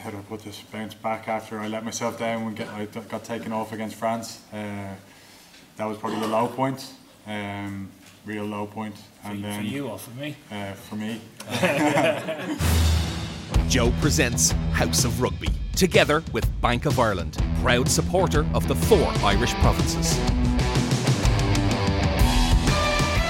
how do I put this? Bounce back after I let myself down when get, I got taken off against France. Uh, that was probably the low point, um, real low point. And for, for you or for me? Uh, for me. Joe presents House of Rugby, together with Bank of Ireland, proud supporter of the four Irish provinces.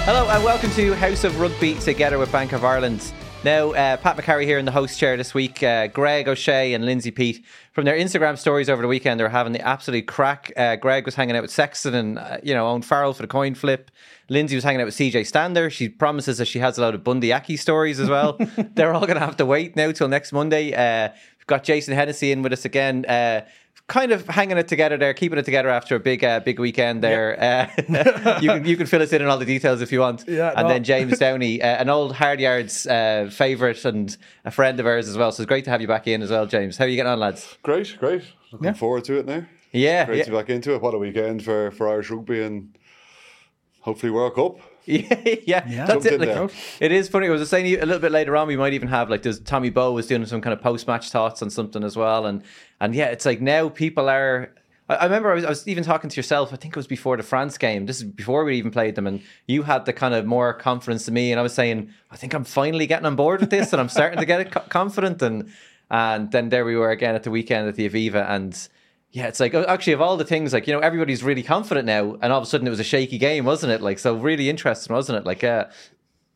Hello and welcome to House of Rugby, together with Bank of Ireland. Now, uh, Pat McCarry here in the host chair this week. Uh, Greg O'Shea and Lindsay Peat from their Instagram stories over the weekend, they were having the absolute crack. Uh, Greg was hanging out with Sexton and uh, you know Owen Farrell for the coin flip. Lindsay was hanging out with CJ Stander. She promises that she has a lot of Bundee Aki stories as well. They're all going to have to wait now till next Monday. Uh, we've got Jason Hennessy in with us again uh, kind of hanging it together there, keeping it together after a big, uh, big weekend there. Uh, you can you can fill us in on all the details if you want. Yeah, and no. then James Downey, uh, an old hard yards uh, favourite and a friend of ours as well. So it's great to have you back in as well, James. How are you getting on, lads? Great, great. Looking Yeah. forward to it now. Yeah, Great yeah. to be back into it. What a weekend for, for Irish rugby and hopefully World Cup. yeah, yeah, Yeah. that's it. Like, it is funny. I was saying a little bit later on, we might even have like, there's Tommy Bowe was doing some kind of post match thoughts on something as well, and and yeah, it's like now people are. I I remember I was, I was even talking to yourself. I think it was before the France game. This is before we even played them, and you had the kind of more confidence than me. And I was saying, I think I'm finally getting on board with this, and I'm starting to get co- confident. And and then there we were again at the weekend at the Aviva, and yeah, it's like oh, actually of all the things, like you know, everybody's really confident now, and all of a sudden it was a shaky game, wasn't it? Like so, really interesting, wasn't it? Like, uh,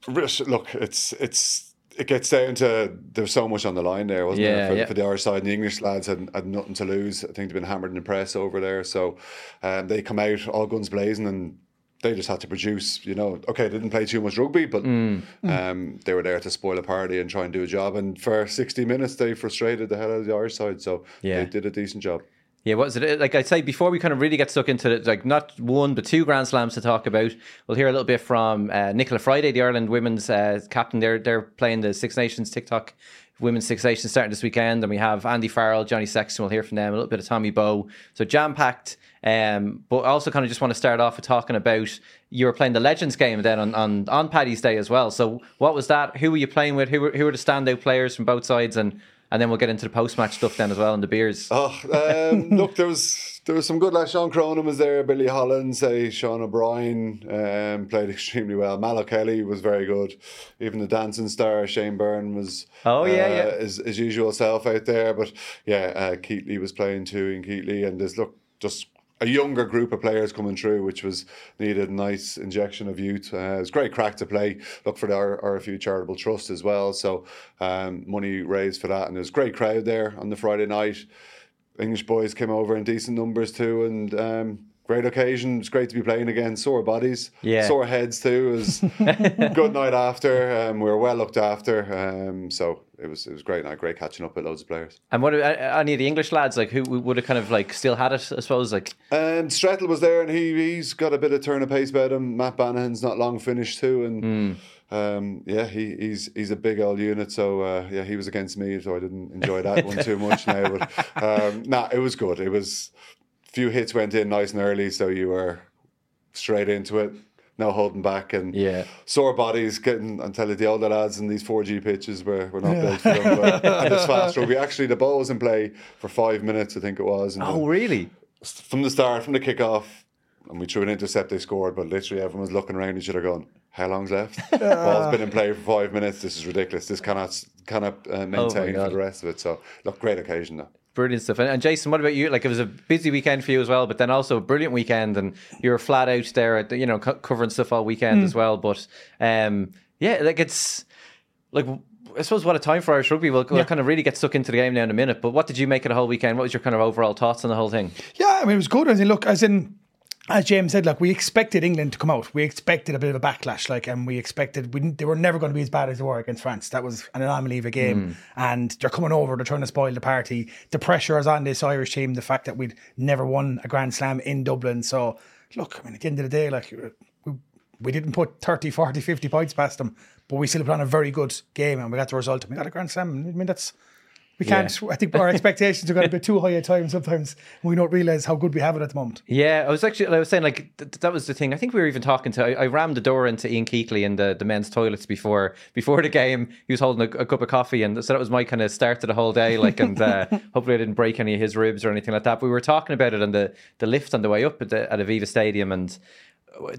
Look, it's it's it gets down to there's so much on the line there, wasn't Yeah, there? For, yeah. for the Irish side, and the English lads had, had nothing to lose. I think they've been hammered in the press over there, so um, they come out all guns blazing and. They just had to produce, you know. Okay, they didn't play too much rugby, but Mm. um, they were there to spoil a party and try and do a job. And for sixty minutes, they frustrated the hell out of the Irish side. So Yeah. they did a decent job. Yeah, what was it? Like I'd say before we kind of really get stuck into it, like not one but two Grand Slams to talk about. We'll hear a little bit from uh, Nichola Fryday, the Ireland women's uh, captain. They're they're playing the Six Nations TikTok Women's Six Nations starting this weekend, and we have Andy Farrell, Johnny Sexton. We'll hear from them a little bit of Tommy Bowe. So jam packed. Um, but I also kind of just want to start off with talking about you were playing the Legends game then on, on, on Paddy's Day as well. So what was that? Who were you playing with? Who were, who were the standout players from both sides? And and then we'll get into the post match stuff then as well and the beers. Oh, um, look, there was there was some good lads. Sean Cronin was there, Billy Holland, say Sean O'Brien um, played extremely well. Mal O'Kelly was very good. Even the dancing star Shane Byrne was Oh, yeah, uh, yeah. his, his usual self out there. But yeah, uh, Keatley was playing too Ian Keatley, and there's look just a younger group of players coming through, which was needed. A nice injection of youth. Uh, it was great crack to play. Look for the RFU Charitable Trust as well. So um, money raised for that, and there was a great crowd there on the Friday night. English boys came over in decent numbers too, and um, great occasion. It's great to be playing again. Sore bodies, Yeah. sore heads too. It was good night after. Um, we were well looked after, um, so it was it was great night. Great catching up with loads of players. And what uh, any of the English lads like who would have kind of like still had it? I suppose like Um, Strettle was there, and he he's got a bit of turn of pace about him. Matt Banahan's not long finished too, and um, yeah, he, he's he's a big old unit. So uh, yeah, he was against me, so I didn't enjoy that one too much now. But um, nah, it was good. It was few hits went in nice and early, so you were straight into it. No holding back and Yeah. sore bodies getting. I'm telling you, the older lads in these 4G pitches were, were not built for them. But, and it's fast rugby. Actually, the ball was in play for five minutes, I think it was. And oh the- really? from the start, from the kickoff, and we threw an intercept, they scored, but literally everyone was looking around each other going, how long's left? Ball's been in play for five minutes. This is ridiculous. This cannot cannot uh, maintain for the rest of it. So, look, great occasion though. Brilliant stuff. And, and Jason, what about you? Like it was a busy weekend for you as well, but then also a brilliant weekend, and you were flat out there, at you know, co- covering stuff all weekend as well. But um, yeah, like it's like. I suppose what a time for Irish rugby. We'll, we'll kind of really get stuck into the game now in a minute. But what did you make of the whole weekend? What was your kind of overall thoughts on the whole thing? Yeah, I mean, it was good. I in, look, as in, as James said, like we expected England to come out. We expected a bit of a backlash, like, and we expected we, they were never going to be as bad as they were against France. That was an anomaly of a game, mm. and they're coming over. They're trying to spoil the party. The pressure is on this Irish team. The fact that we'd never won a Grand Slam in Dublin. So, look, I mean, at the end of the day, like we, we didn't put 30, 40, 50 points past them, but we still put on a very good game, and we got the result. And we got a Grand Slam. I mean, that's We can't. I think our expectations are going to be too high at times. Sometimes we don't realize how good we have it at the moment. Yeah, I was actually. I was saying like th- that was the thing. I think we were even talking to. I, I rammed the door into Ian Keatley in the, the men's toilets before before the game. He was holding a, a cup of coffee, and so that was my kind of start to the whole day. Like, and uh, hopefully I didn't break any of his ribs or anything like that. But we were talking about it on the the lift on the way up at the at Aviva Stadium, and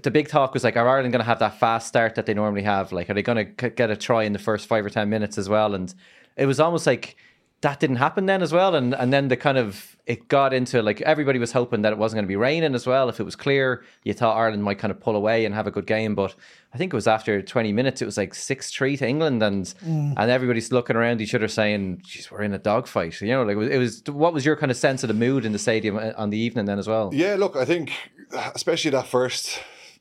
the big talk was like, are Ireland going to have that fast start that they normally have? Like, are they going to get a try in the first five or ten minutes as well? And it was almost like that didn't happen then as well. And and then the kind of it got into like everybody was hoping that it wasn't going to be raining as well. If it was clear, you thought Ireland might kind of pull away and have a good game. But I think it was after 20 minutes, it was like 6 3 to England. And mm. and everybody's looking around each other saying, geez, we're in a dogfight. You know, like it was, it was, what was your kind of sense of the mood in the stadium uh, on the evening then as well? Yeah, look, I think especially that first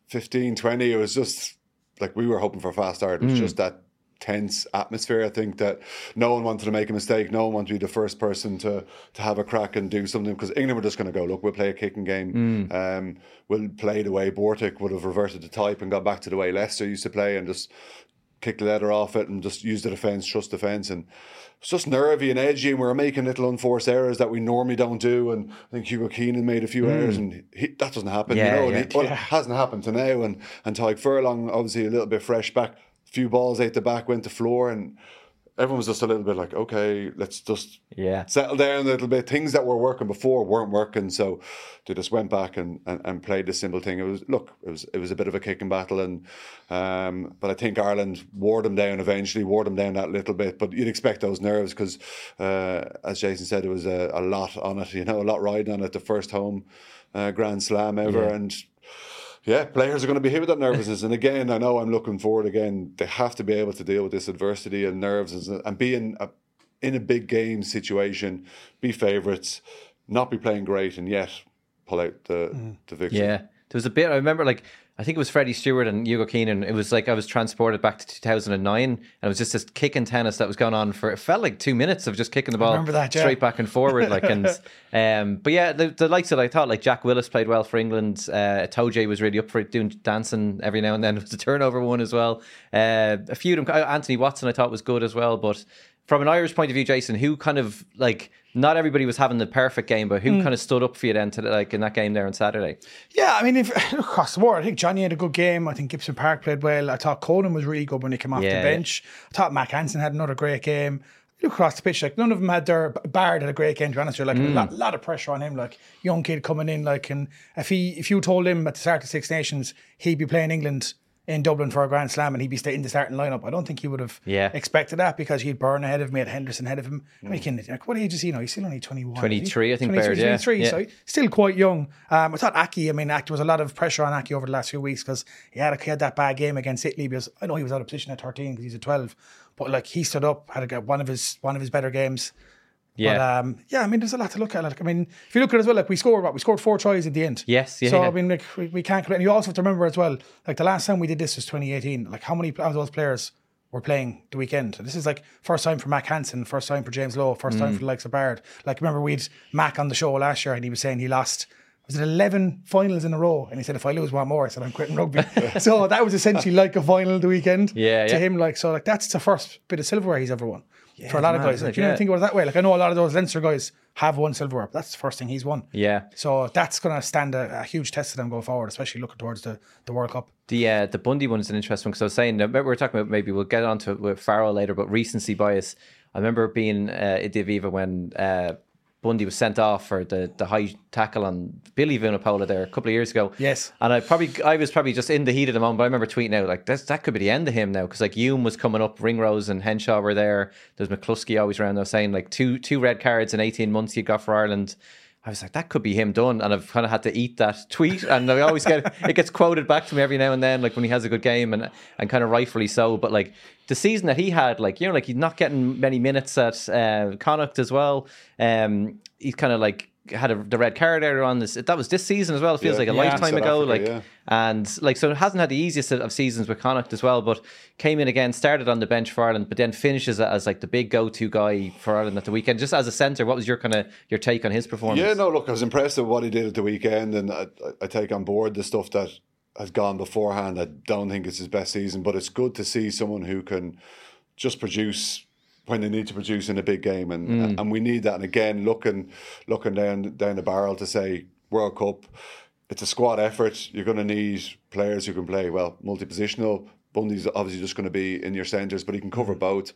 15, 20, it was just like we were hoping for a fast start. It was mm. just that tense atmosphere. I think that no one wanted to make a mistake. No one wanted to be the first person to to have a crack and do something because England were just going to go, look, we'll play a kicking game. Mm. Um, we'll play the way Borthwick would have reverted to type and got back to the way Leicester used to play and just kick the leather off it and just use the defence, trust defence. And it's just nervy and edgy and we are making little unforced errors that we normally don't do. And I think Hugo Keenan made a few mm. errors and he, that doesn't happen, yeah, you know. Yeah, and he, well, it hasn't happened to now. And, and Tadhg Furlong, obviously a little bit fresh back few balls out the back went to floor and everyone was just a little bit like, okay, let's just yeah settle down a little bit. Things that were working before weren't working, so they just went back and, and, and played the simple thing. It was look, it was it was a bit of a kicking battle, and um, but I think Ireland wore them down eventually, wore them down that little bit. But you'd expect those nerves because, uh, as Jason said, there was a, a lot on it. You know, a lot riding on it. The first home uh, Grand Slam ever, yeah. and yeah, players are going to be hit with that nervousness. and again, I know I'm looking forward. Again, they have to be able to deal with this adversity and nerves and, and be in a, in a big game situation, be favourites, not be playing great, and yet pull out the mm. the victory. Yeah, there was a bit. I remember like I think it was Freddie Steward and Hugo Keenan. It was like I was transported back to 2009, and it was just this kicking tennis that was going on for it felt like two minutes of just kicking the ball that, yeah. straight back and forward. Like and um, but yeah, the, the likes that I thought like Jack Willis played well for England. Uh, Itoje was really up for it, doing dancing every now and then. It was a turnover one as well. Uh, a few of them. Anthony Watson I thought was good as well, but from an Irish point of view, Jason, who kind of like not everybody was having the perfect game, but who mm. kind of stood up for you then to like in that game there on Saturday? Yeah, I mean, if across the board, I think Johnny had a good game. I think Gibson Park played well. I thought Conan was really good when he came off yeah, the bench. Yeah. I thought Mack Hansen had another great game. Look across the pitch, like none of them had their Baird had a great game. To be honest, like mm. a lot, lot, of pressure on him. Like young kid coming in, like and if he if you told him at the start of Six Nations he'd be playing England in Dublin for a Grand Slam and he'd be staying in the starting lineup. I don't think he would have yeah. expected that because he'd Beirne ahead of me, at Henderson ahead of him. Mm. I mean, can, like, what age is he now? He's still only 21. 23, I think, 23, Baird, 23, yeah. so still quite young. Um, I thought Aki, I mean, there was a lot of pressure on Aki over the last few weeks because he had, he had that bad game against Italy because I know he was out of position at 13 because he's a 12. But like he stood up, had a, one of his one of his better games. Yeah. But um, yeah, I mean, there's a lot to look at. Like, I mean, if you look at it as well, like we scored what we scored four tries at the end. Yes, yeah. So yeah. I mean, like we, we can't. And you also have to remember as well, like the last time we did this was 2018. Like how many of those players were playing the weekend? This is like first time for Mack Hansen, first time for James Lowe, first mm. time for the likes of Baird. Like remember we'd Mack on the show last year, and he was saying he lost was it 11 finals in a row? And he said, if I lose one more, I said, I'm quitting rugby. so that was essentially like a final the weekend yeah, to yeah. him. Like, so like that's the first bit of silverware he's ever won yeah, for a lot of guys. Like, you yeah. know, think about it that way. Like I know a lot of those Leinster guys have won silverware. That's the first thing he's won. Yeah. So that's going to stand a, a, huge test to them going forward, especially looking towards the, the World Cup. The uh, the Bundee one is an interesting one because I was saying that we are talking about maybe we'll get onto it with Farrell later, but recency bias. I remember being uh, at the Aviva when uh, Bundee was sent off for the, the high tackle on Billy Vunipola there a couple of years ago. Yes. And I probably I was probably just in the heat of the moment, but I remember tweeting out like that could be the end of him now because like Hume was coming up, Ringrose and Henshaw were there. There's McCloskey always around. I was saying like two two red cards in 18 months he got for Ireland. I was like, that could be him done, and I've kind of had to eat that tweet, and I always get it gets quoted back to me every now and then, like when he has a good game, and and kind of rightfully so. But like the season that he had, like you know, like he's not getting many minutes at uh, Connacht as well. Um, he's kind of like had a, the red card earlier on this that was this season as well it feels yeah. like a yeah, lifetime ago Africa, like yeah. and like so it hasn't had the easiest of seasons with Connacht as well but came in again started on the bench for Ireland but then finishes as like the big go-to guy for Ireland at the weekend just as a centre what was your kind of your take on his performance yeah no look I was impressed with what he did at the weekend and I, I take on board the stuff that has gone beforehand I don't think it's his best season but it's good to see someone who can just produce when they need to produce in a big game, and mm. and we need that. And again, looking looking down down the barrel to say World Cup, it's a squad effort. You're going to need players who can play well, multi positional. Bundee's obviously just going to be in your centres, but he can cover both.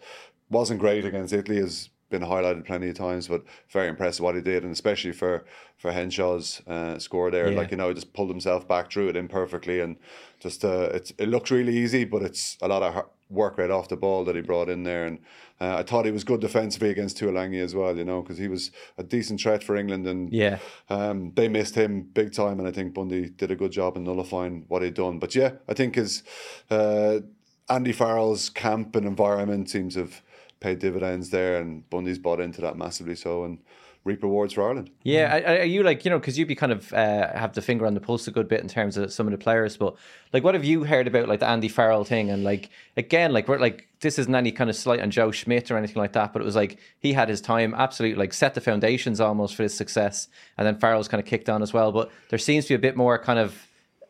Wasn't great against Italy, as been highlighted plenty of times, but very impressive what he did, and especially for for Henshaw's uh, score there. Yeah. Like you know, he just pulled himself back, threw it in perfectly, and just uh, it's it looks really easy, but it's a lot of work right off the ball that he brought in there, and uh, I thought he was good defensively against Tuilagi as well. You know, because he was a decent threat for England, and yeah, um, they missed him big time, and I think Bundee did a good job in nullifying what he'd done. But yeah, I think his uh, Andy Farrell's camp and environment seems to have paid dividends there, and Bundee's bought into that massively so, and reap rewards for Ireland. Yeah, are you like you know because you'd be kind of uh, have the finger on the pulse a good bit in terms of some of the players, but like what have you heard about like the Andy Farrell thing and like again like we're like this isn't any kind of slight on Joe Schmidt or anything like that, but it was like he had his time absolutely like set the foundations almost for his success, and then Farrell's kind of kicked on as well. But there seems to be a bit more kind of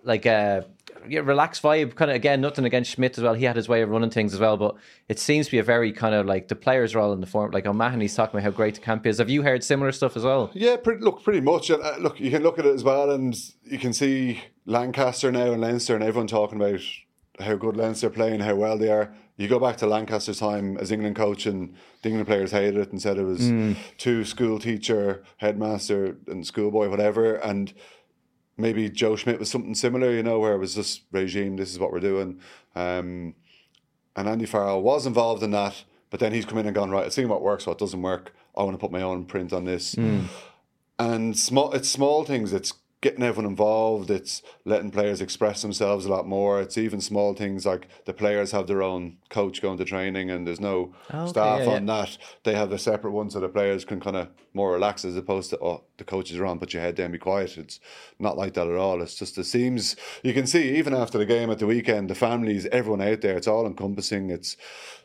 like uh, yeah, relaxed vibe. Kind of again, nothing against Schmidt as well. He had his way of running things as well, but it seems to be a very kind of like the players are all in the form. Like O'Mahony's talking about how great the camp is. Have you heard similar stuff as well? Yeah, pretty, look, pretty much. And uh, look, you can look at it as well, and you can see Lancaster now and Leinster and everyone talking about how good Leinster are playing, how well they are. You go back to Lancaster's time as England coach, and the England players hated it and said it was mm. too school teacher, headmaster, and schoolboy, whatever. And maybe Joe Schmidt was something similar, you know, where it was just regime, this is what we're doing. Um, and Andy Farrell was involved in that, but then he's come in and gone, right, I've seen what works, what doesn't work. I want to put my own print on this. Mm. And small it's small things, it's getting everyone involved. It's letting players express themselves a lot more. It's even small things like the players have their own coach going to training, and there's no okay, staff yeah, on yeah. that. They have a separate one, so the players can kind of more relax as opposed to oh the coaches are on, put your head down, be quiet. It's not like that at all. It's just it seems you can see even after the game at the weekend, the families, everyone out there, it's all encompassing. It's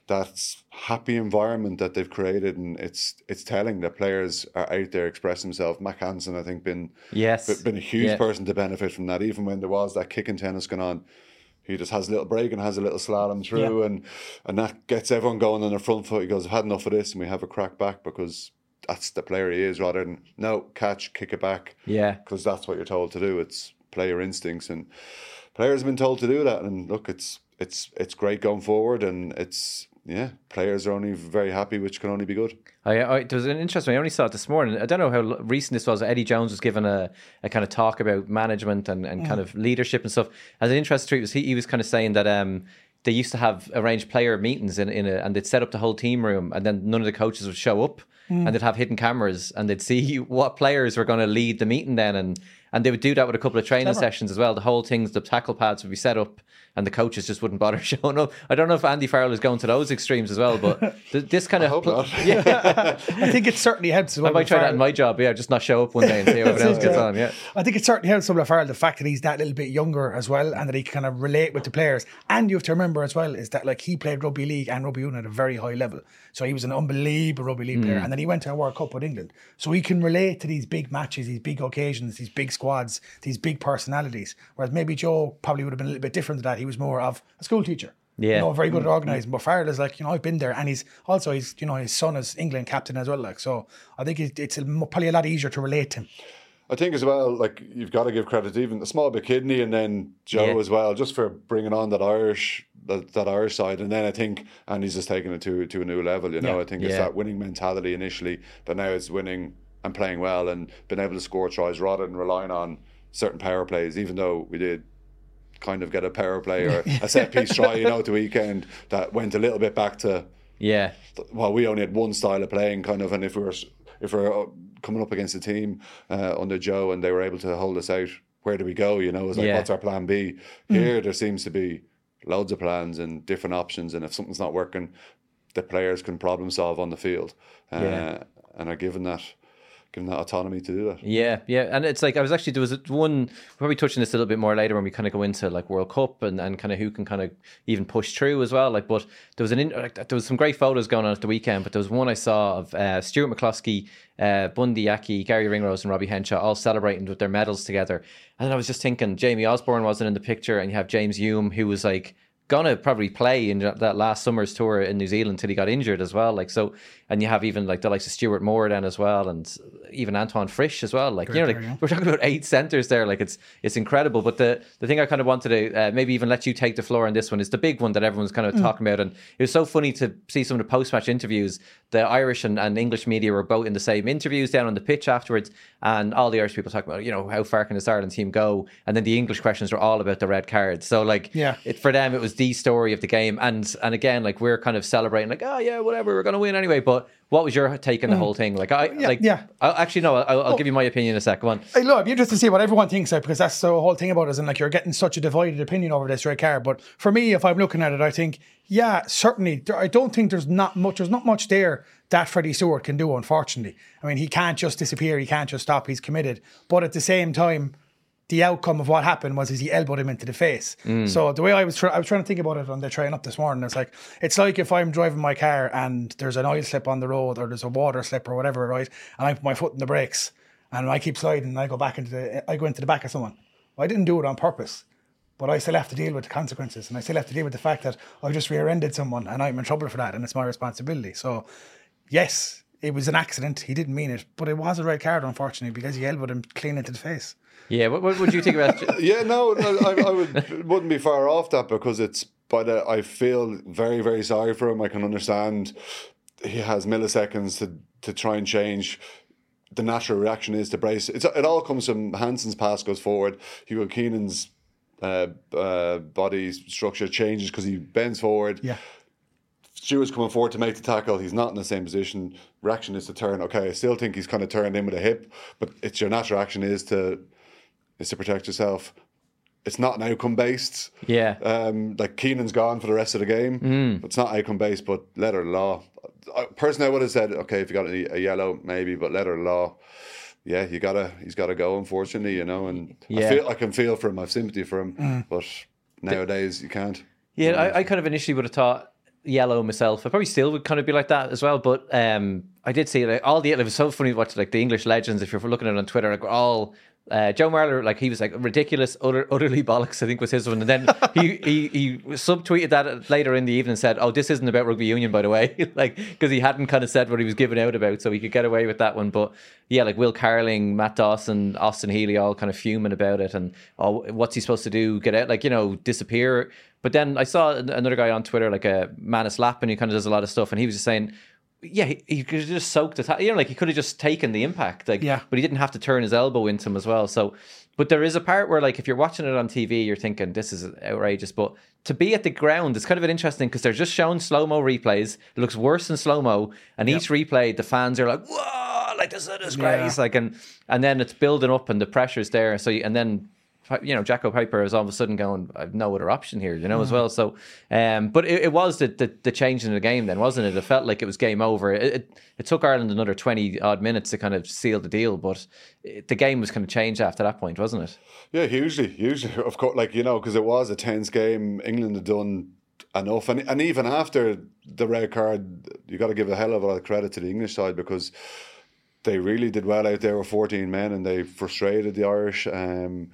that happy environment that they've created, and it's it's telling that players are out there expressing themselves. Mack Hansen, I think, been yes been a huge yeah. person to benefit from that. Even when there was that kicking tennis going on, he just has a little break and has a little slalom through, yeah. and and that gets everyone going on their front foot. He goes, "I've had enough of this," and we have a crack back because that's the player he is, rather than no catch, kick it back. Yeah, because that's what you're told to do. It's player instincts, and players have been told to do that. And look, it's it's it's great going forward, and it's yeah, players are only very happy, which can only be good. I, I, there was an interesting. I only saw it this morning. I don't know how recent this was. Eddie Jones was given a, a kind of talk about management and, and mm. kind of leadership and stuff. And an interesting tweet was he, he was kind of saying that um, they used to have arranged player meetings in, in a, and they'd set up the whole team room, and then none of the coaches would show up, mm. and they'd have hidden cameras, and they'd see what players were going to lead the meeting then, and and they would do that with a couple of training Clever. sessions as well. The whole things, the tackle pads would be set up, and the coaches just wouldn't bother showing up. I don't know if Andy Farrell is going to those extremes as well, but th- this kind I of pl- yeah, I think it certainly helps. I might try Farrell. that in my job. Yeah, just not show up one day and see how everyone else gets on. Yeah, I think it certainly helps some Farrell the fact that he's that little bit younger as well, and that he can kind of relate with the players. And you have to remember as well is that like he played rugby league and rugby union at a very high level, so he was an unbelievable rugby league mm. player, and then he went to a World Cup with England, so he can relate to these big matches, these big occasions, these big squads, these big personalities. Whereas maybe Joe probably would have been a little bit different to that. He was more of a school teacher. Yeah. You know, very good at mm. organising. But Farrell is like, you know, I've been there and he's also, he's, you know, his son is England captain as well. Like, so I think it's probably a lot easier to relate to him. I think as well, like you've got to give credit to even the small bit Kidney and then Joe yeah. as well, just for bringing on that Irish that, that Irish side. And then I think and he's just taking it to to a new level. You know, yeah. I think it's yeah. that winning mentality initially, but now it's winning and playing well and being able to score tries rather than relying on certain power plays. Even though we did kind of get a power play or a set piece try, you know, at the weekend that went a little bit back to yeah. Well, we only had one style of playing, kind of, and if we were if we we're uh, coming up against a team uh, under Joe and they were able to hold us out, where do we go? You know, it's like yeah. what's our plan B? Mm. Here, there seems to be loads of plans and different options, and if something's not working, the players can problem solve on the field, uh, yeah. and are given that given that autonomy to do that. Yeah, yeah, and it's like I was actually there was one probably touching this a little bit more later when we kind of go into like World Cup and, and kind of who can kind of even push through as well. Like, but there was an like, there was some great photos going on at the weekend, but there was one I saw of uh, Stuart McCloskey, uh, Bundee Aki, Gary Ringrose, and Robbie Henshaw all celebrating with their medals together. And I was just thinking, Jamie Osborne wasn't in the picture, and you have James Hume who was like gonna probably play in that last summer's tour in New Zealand till he got injured as well. Like so, and you have even like the likes of Stuart Moore then as well, and even Antoine Frisch as well. Like Great you know, like we're talking about eight centers there. Like it's it's incredible. But the the thing I kind of wanted to uh, maybe even let you take the floor on this one is the big one that everyone's kind of mm. talking about, and it was so funny to see some of the post match interviews. The Irish and, and English media were both in the same interviews down on the pitch afterwards, and all the Irish people talking about you know how far can this Ireland team go, and then the English questions were all about the red cards. So like yeah, it, for them it was the story of the game. And and again, like we're kind of celebrating, like, oh yeah, whatever, we're gonna win anyway. But what was your take on the mm. whole thing? Like, I yeah, like, yeah. I'll, actually, no, I'll, I'll well, give you my opinion in a second. One, hey, look, I'd be interesting to see what everyone thinks, like, because that's the whole thing about it. And like, you're getting such a divided opinion over this red card. But for me, if I'm looking at it, I think, yeah, certainly, I don't think there's not much. There's not much there that Freddie Steward can do. Unfortunately, I mean, he can't just disappear. He can't just stop. He's committed. But at the same time the outcome of what happened was is he elbowed him into the face. Mm. So the way I was, I was trying to think about it on the train up this morning, it's like it's like if I'm driving my car and there's an oil slip on the road or there's a water slip or whatever, right? And I put my foot in the brakes and I keep sliding and I go back into the, I go into the back of someone. I didn't do it on purpose, but I still have to deal with the consequences and I still have to deal with the fact that I just rear-ended someone and I'm in trouble for that and it's my responsibility. So, yes, it was an accident. He didn't mean it, but it was a red card, unfortunately, because he elbowed him clean into the face. Yeah, what, what would you think about? yeah, no, I, I would wouldn't be far off that because it's. But uh, I feel very, very sorry for him. I can understand he has milliseconds to to try and change. The natural reaction is to brace. It's, it all comes from Hansen's pass goes forward. Hugo Keenan's uh, uh, body structure changes because he bends forward. Yeah. Steward's coming forward to make the tackle. He's not in the same position. Reaction is to turn. Okay, I still think he's kind of turned in with a hip, but it's your natural action is to is to protect yourself. It's not an outcome based. Yeah. Um, like Keenan's gone for the rest of the game. Mm. It's not outcome based, but letter law. personally, I would have said, okay, if you got a, a yellow, maybe, but letter law yeah, you gotta he's gotta go. Unfortunately, you know, and yeah. I feel I can feel for him. I've sympathy for him, mm. but nowadays you can't. Yeah, I, I, kind of initially would have thought yellow myself. I probably still would kind of be like that as well. But um, I did see like all the it was so funny to watch like the English legends. If you're looking at it on Twitter, like all uh, Joe Marler, like he was like ridiculous, utter, utterly bollocks. I think was his one, and then he he he subtweeted that later in the evening and said, "Oh, this isn't about rugby union, by the way," like because he hadn't kind of said what he was giving out about, so he could get away with that one. But yeah, like Will Carling, Matt Dawson, Austin Healey, all kind of fuming about it, and oh, what's he supposed to do? Get out, like you know, disappear. But then I saw another guy on Twitter, like a Manus Lappin, who kind of does a lot of stuff, and he was just saying yeah, he, he could have just soaked it. You know, like he could have just taken the impact. Like, yeah. but he didn't have to turn his elbow into him as well. So, but there is a part where, like, if you're watching it on TV, you're thinking this is outrageous. But to be at the ground is kind of an interesting because they're just showing slow mo replays. It looks worse in slow mo, and yep. each replay, the fans are like, "Whoa!" Like this is disgrace. Yeah. Like, and and then it's building up, and the pressure's there. So, you, and then you know, Jaco Peyper is all of a sudden going, I've no other option here, you know, mm. as well. So, um, but it, it was the, the, the change in the game then, wasn't it? It felt like it was game over. It, it, it took Ireland another 20 odd minutes to kind of seal the deal, but it, the game was kind of changed after that point, wasn't it? Yeah, hugely, hugely. Of course, like, you know, because it was a tense game. England had done enough. And, and even after the red card, you got to give a hell of a lot of credit to the English side because they really did well out there with 14 men and they frustrated the Irish. Um,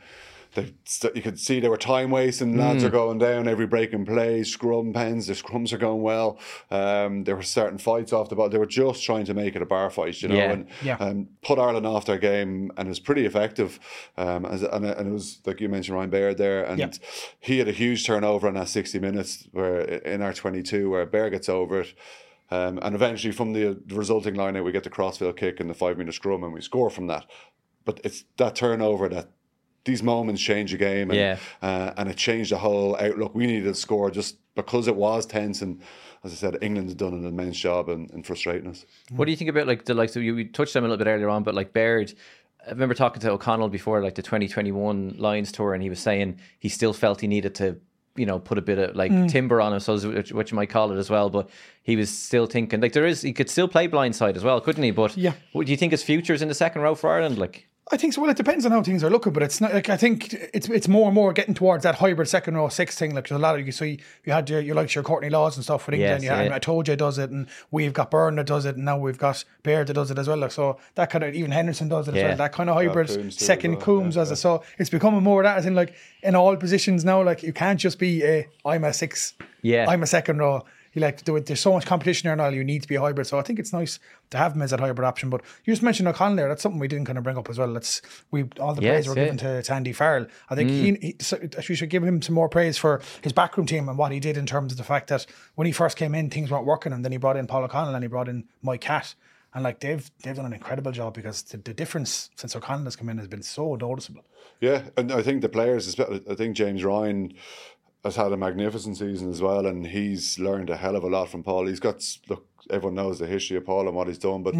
they you could see they were time wasting. Lads mm. are going down every break and play. Scrum pens, the scrums are going well. Um, there were certain fights off the ball. They were just trying to make it a bar fight, you know, yeah. and yeah. Um, put Ireland off their game, and it was pretty effective. Um, as, and, and it was like you mentioned, Ryan Baird there, and yeah. he had a huge turnover in that sixty minutes where in our twenty two where Bear gets over it. Um, and eventually, from the, the resulting line out, we get the crossfield kick and the five meter scrum, and we score from that. But it's that turnover that these moments change a game, and, yeah. uh, and it changed the whole outlook. We needed to score just because it was tense, and as I said, England had done an immense job in, in frustrating us. What do you think about like the likes of you? We touched them a little bit earlier on, but like Baird. I remember talking to O'Connell before, like the 2021 Lions tour, and he was saying he still felt he needed to you know put a bit of like mm. timber on him, so what you might call it as well. But he was still thinking like there is he could still play blindside as well, couldn't he? But yeah, what do you think his future is in the second row for Ireland? Like I think so. Well, it depends on how things are looking, but it's not like I think it's it's more and more getting towards that hybrid second row six thing. Like there's a lot of you see you had your you like your Courtney Lawes and stuff with England. Yes, yeah, yeah. and I told you does it, and we've got Beirne that does it, and now we've got Baird that does it as well. Like so that kind of even Henderson does it as Yeah. well. That kind of hybrid Coombes second as well, Coombes yeah, as a so it's becoming more of that as in like in all positions now. Like you can't just be a I'm a six, Yeah. I'm a second row. You like to. There's so much competition there now. You need to be a hybrid. So I think it's nice to have him as that hybrid option. But you just mentioned O'Connell there. That's something we didn't kind of bring up as well. That's we all the Yes, praise were yeah. given to, to Andy Farrell. I think he, mm. he so we should give him some more praise for his backroom team and what he did in terms of the fact that when he first came in, things weren't working, and then he brought in Paul O'Connell and he brought in Mike Catt. And like they've they've done an incredible job because the, the difference since O'Connell has come in has been so noticeable. Yeah, and I think the players, I think James Ryan has had a magnificent season as well, and he's learned a hell of a lot from Paul. He's got look, everyone knows the history of Paul and what he's done, but.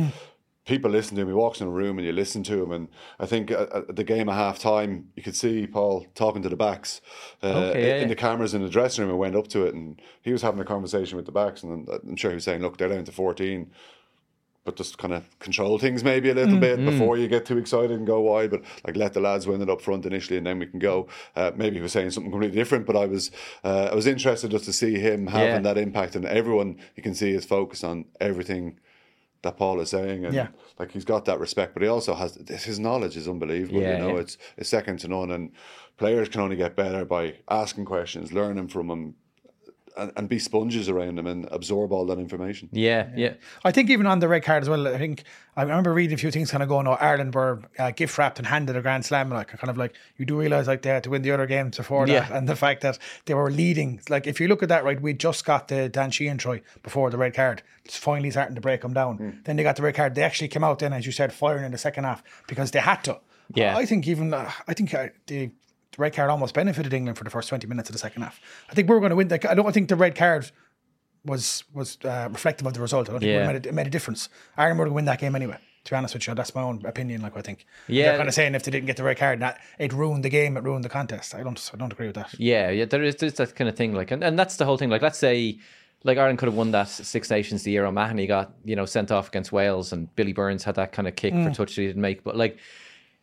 People listen to him. He walks in a room and you listen to him. And I think at, at the game at half time, you could see Paul talking to the backs uh, Okay, yeah, in the cameras in the dressing room and went up to it. And he was having a conversation with the backs. And uh, I'm sure he was saying, Look, they're down to 14 but just kind of control things maybe a little bit before you get too excited and go wide. But like let the lads win it up front initially, and then we can go. Uh, maybe he was saying something completely different, but I was uh, I was interested just to see him having Yeah. that impact, and everyone you can see is focused on everything that Paul is saying, and Yeah. like he's got that respect, but he also has his knowledge is unbelievable. Yeah, you know, yeah. it's it's second to none, and players can only get better by asking questions, learning from him. And, and be sponges around them and absorb all that information. Yeah, yeah. I think even on the red card as well. I think I remember reading a few things kind of going. Oh, Ireland were uh, gift wrapped and handed a grand slam. Like kind of like you do realize like they had to win the other games before that, and the fact that they were leading. Like if you look at that, right, we just got the Dan Sheehan try before the red card. It's finally starting to break them down. Hmm. Then they got the red card. They actually came out then, as you said, firing in the second half because they had to. Yeah. I think even uh, I think uh, the. The red card almost benefited England for the first twenty minutes of the second half. I think we were going to win. Like, I don't think the red card was was uh, reflective of the result. I don't think it, Yeah. would've made a, it made a difference. Ireland were going to win that game anyway. To be honest with you, that's my own opinion. Like I think, Yeah. they're kind of saying if they didn't get the red card, that it ruined the game, it ruined the contest. I don't, I don't agree with that. Yeah, yeah, there is there's that kind of thing. Like, and, and that's the whole thing. Like, let's say, like Ireland could have won that Six Nations the year O'Mahony got you know sent off against Wales, and Billy Burns had that kind of kick for touch that he didn't make. But like,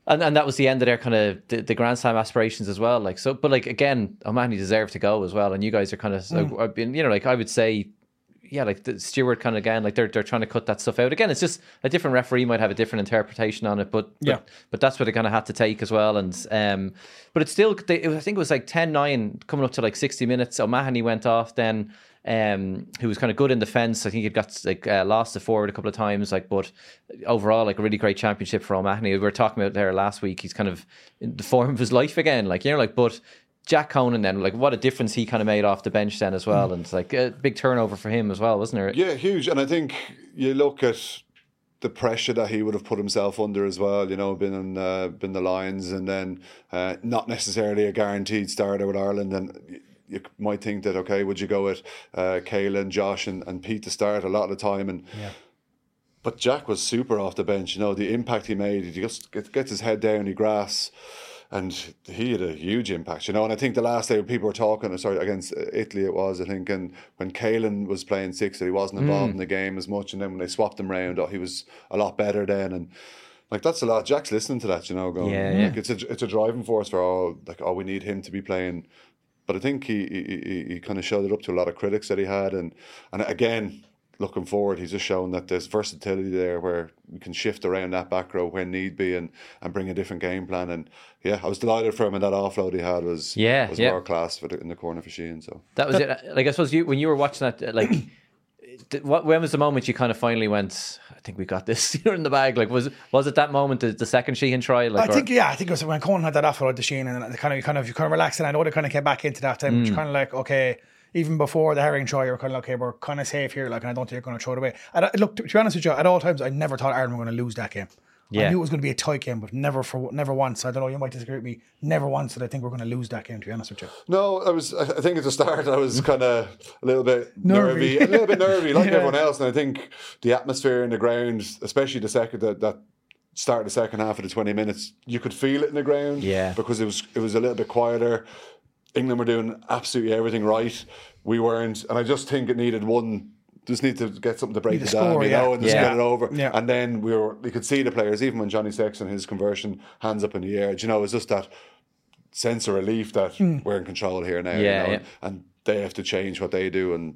and, and that was the end of their kind of the, the Grand Slam aspirations as well. Like, so, but like again, O'Mahony deserved to go as well, and you guys are kind of, so, I've been, you know, like I would say. Yeah, like the Steward kind of again, like they're they're trying to cut that stuff out. Again, it's just a different referee might have a different interpretation on it, but, but Yeah. but that's what they kind of had to take as well. And um, but it's still, they, it was, I think it was like 10-9 coming up to like sixty minutes. O'Mahony went off then, um, who was kind of good in defence. I think he got like uh, lost the forward a couple of times, like but overall like a really great championship for O'Mahony. We were talking about there last week. He's kind of in the form of his life again, like you know, like but. Jack Conan then, like what a difference he kind of made off the bench then as well, and it's like a big turnover for him as well, wasn't there? Yeah, huge. And I think you look at the pressure that he would have put himself under as well. You know, been in uh, been the Lions, and then uh, not necessarily a guaranteed starter with Ireland. And you might think that okay, would you go with uh, Caelan Josh, and, and Pete to start a lot of the time? And but Jack was super off the bench. You know, the impact he made. He just gets, gets his head down, he grasps. And he had a huge impact, you know. And I think the last day people were talking, sorry, against uh, Italy, it was, I think, and when Caelan was playing six, that he wasn't involved in the game as much. And then when they swapped him round, oh, he was a lot better then. And like that's a lot. Jack's listening to that, you know, going, Yeah, yeah. like, it's a it's a driving force for all. Like, oh, we need him to be playing. But I think he he, he, he kind of showed it up to a lot of critics that he had, and and again, looking forward, he's just shown that there's versatility there where you can shift around that back row when need be and, and bring a different game plan. And yeah, I was delighted for him, and that offload he had was Yeah, was yeah. world class for the, in the corner for Sheehan. So That was it. Like I suppose you when you were watching that, like, what when was the moment you kind of finally went? I think we got this. You're in the bag. Like was was it that moment the, the second Sheehan try? Like I or- think yeah, I think it was when Conan had that offload to Sheen and they kind of you kind of you kind of relaxed and I know they kind of came back into that time, Mm. which kind of like okay. Even before the Herring try, you're kind of like, okay, we're kind of safe here. Like, and I don't think you're going to throw it away. And I, look, to, to be honest with you, at all times, I never thought Ireland were going to lose that game. Yeah. I knew it was going to be a tight game, but never for never once. I don't know. You might disagree with me. Never once did I think we're going to lose that game. To be honest with you, no, I was. I I think at the start I was kind of a little bit Nervy. nervy, a little bit nervy, like Yeah. everyone else. And I think the atmosphere in the ground, especially the second that that start of the second half of the twenty minutes, you could feel it in the ground. Yeah. because it was it was a little bit quieter. England were doing absolutely everything right. We weren't, and I just think it needed one just need to get something to break Need it down, score, you yeah. know, and just Yeah. get it over. Yeah. And then we were, we could see the players, even when Johnny Sexton his conversion, hands up in the air. Do you know, it's just that sense of relief that Hmm. we're in control here now. you Yeah, know, yeah. and they have to change what they do, and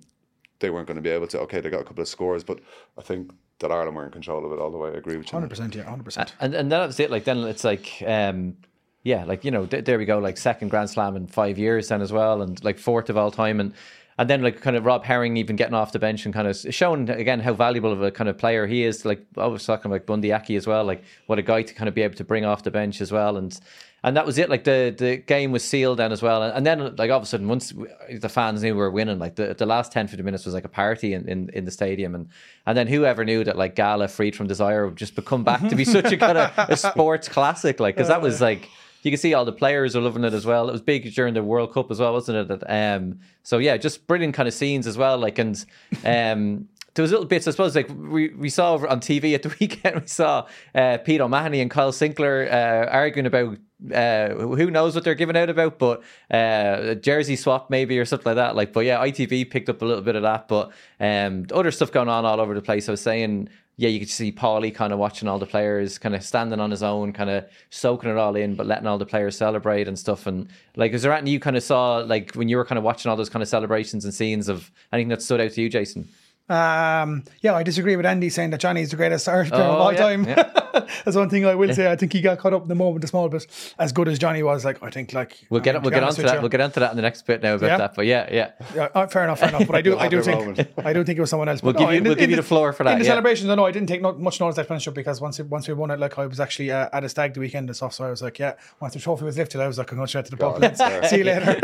they weren't going to be able to. Okay, they got a couple of scores, but I think that Ireland were in control of it all the way. I agree with you. Hundred percent, yeah, hundred percent. and and that was it. Like then it's like, um, yeah, like you know, th- there we go, like second Grand Slam in five years then as well, and like fourth of all time, and and then like kind of Rob Herring even getting off the bench and kind of showing again how valuable of a kind of player he is. Like I was talking about Bundee Aki as well, like what a guy to kind of be able to bring off the bench as well, and. And that was it. Like the, the game was sealed then as well. And then like all of a sudden, once the fans knew we were winning, like the, the last 10, 15 minutes was like a party in, in, in the stadium. And and then whoever knew that like Gala, Freed from Desire, would just become back to be such a kind of a sports classic. Like, because that was like, you can see all the players are loving it as well. It was big during the World Cup as well, wasn't it? Um, so yeah, just brilliant kind of scenes as well. Like, and um, there was little bits, I suppose, like we, we saw on TV at the weekend, we saw uh, Pete O'Mahony and Kyle Sinckler uh, arguing about uh, who knows what they're giving out about, but uh, jersey swap maybe or something like that. Like, but yeah, ITV picked up a little bit of that, but um, other stuff going on all over the place. I was saying, yeah, you could see Paulie kind of watching all the players, kind of standing on his own, kind of soaking it all in, but letting all the players celebrate and stuff. And like, is there anything you kind of saw, like when you were kind of watching all those kind of celebrations and scenes of anything that stood out to you, Jason? Um, yeah, I disagree with Andy saying that Johnny is the greatest Irish player of Oh, all yeah, time. yeah. That's one thing I will say. I think he got caught up in the moment a small bit. As good as Johnny was, like I think, like We'll get um, we'll to get onto that. you- We'll get onto that in the next bit now about Yeah? that. But yeah, yeah. Yeah, uh, fair enough, fair enough. But I do, I do think. I do think it was someone else. We'll But give no, you- we'll the- give you the- the floor for that, In the yeah. celebrations, I know I didn't take not much notice of that up because once once we won it, like I was actually uh, at a stag the weekend and stuff. So I was like, yeah. Once the trophy was lifted, I was like, I'm going straight to the pub. See you later.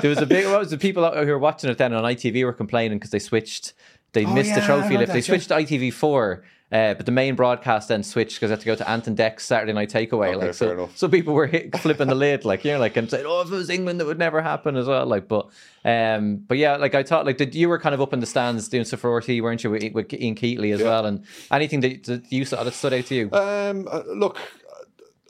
There was a big. What was the people who were watching it then on ITV were complaining because they switched. They missed the Oh, yeah, I trophy heard lift. They that, yeah. switched to ITV four. Uh, but the main broadcast then switched because they had to go to Ant and Dec's Saturday Night Takeaway. Okay, like so, so people were hit, flipping the lid, like you know, like and saying, "Oh, if it was England, that would never happen" as well. Like, but, um, but yeah, like I thought, like did you were kind of up in the stands doing stuff for RT, weren't you, with, with Ian Keatley as Yeah. well? And anything that, that you saw that stood out to you? Um, uh, look,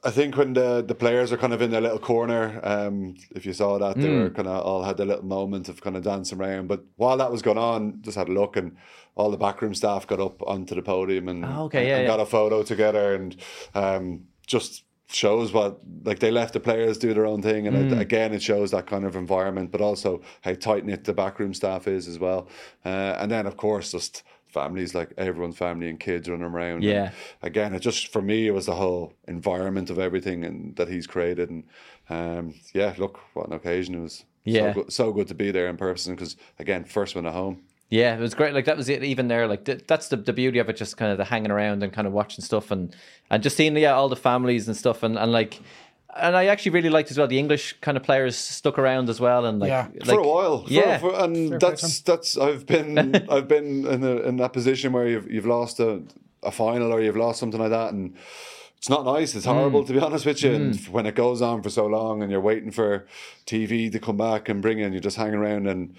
I think when the the players are kind of in their little corner, um, if you saw that, they Hmm. were kind of all had their little moment of kind of dancing around. But while that was going on, just had a look, and all the backroom staff got up onto the podium and, Oh, okay, yeah, and yeah. got a photo together, and um, just shows what like they left the players do their own thing, and Hmm. it, again, it shows that kind of environment, but also how tight knit the backroom staff is as well. Uh, and then, of course, just families like everyone's family and kids running around. Yeah. And again, it just for me, it was the whole environment of everything and that he's created. And um, yeah, look, what an occasion it was. Yeah. so good, so good to be there in person because again, first one at home. Yeah, it was great. Like that was it. Even there, like th- that's the, the beauty of it. Just kind of the hanging around and kind of watching stuff and and just seeing yeah all the families and stuff and and like. And I actually really liked as well the English kind of players stuck around as well and like, Yeah. like for a while, For- yeah, for- and play that's that's I've been I've been in a, in that position where you've you've lost a, a final or you've lost something like that, and it's not nice. It's horrible to be honest with you. And when it goes on for so long, and you're waiting for TV to come back and bring in, you're just hanging around and.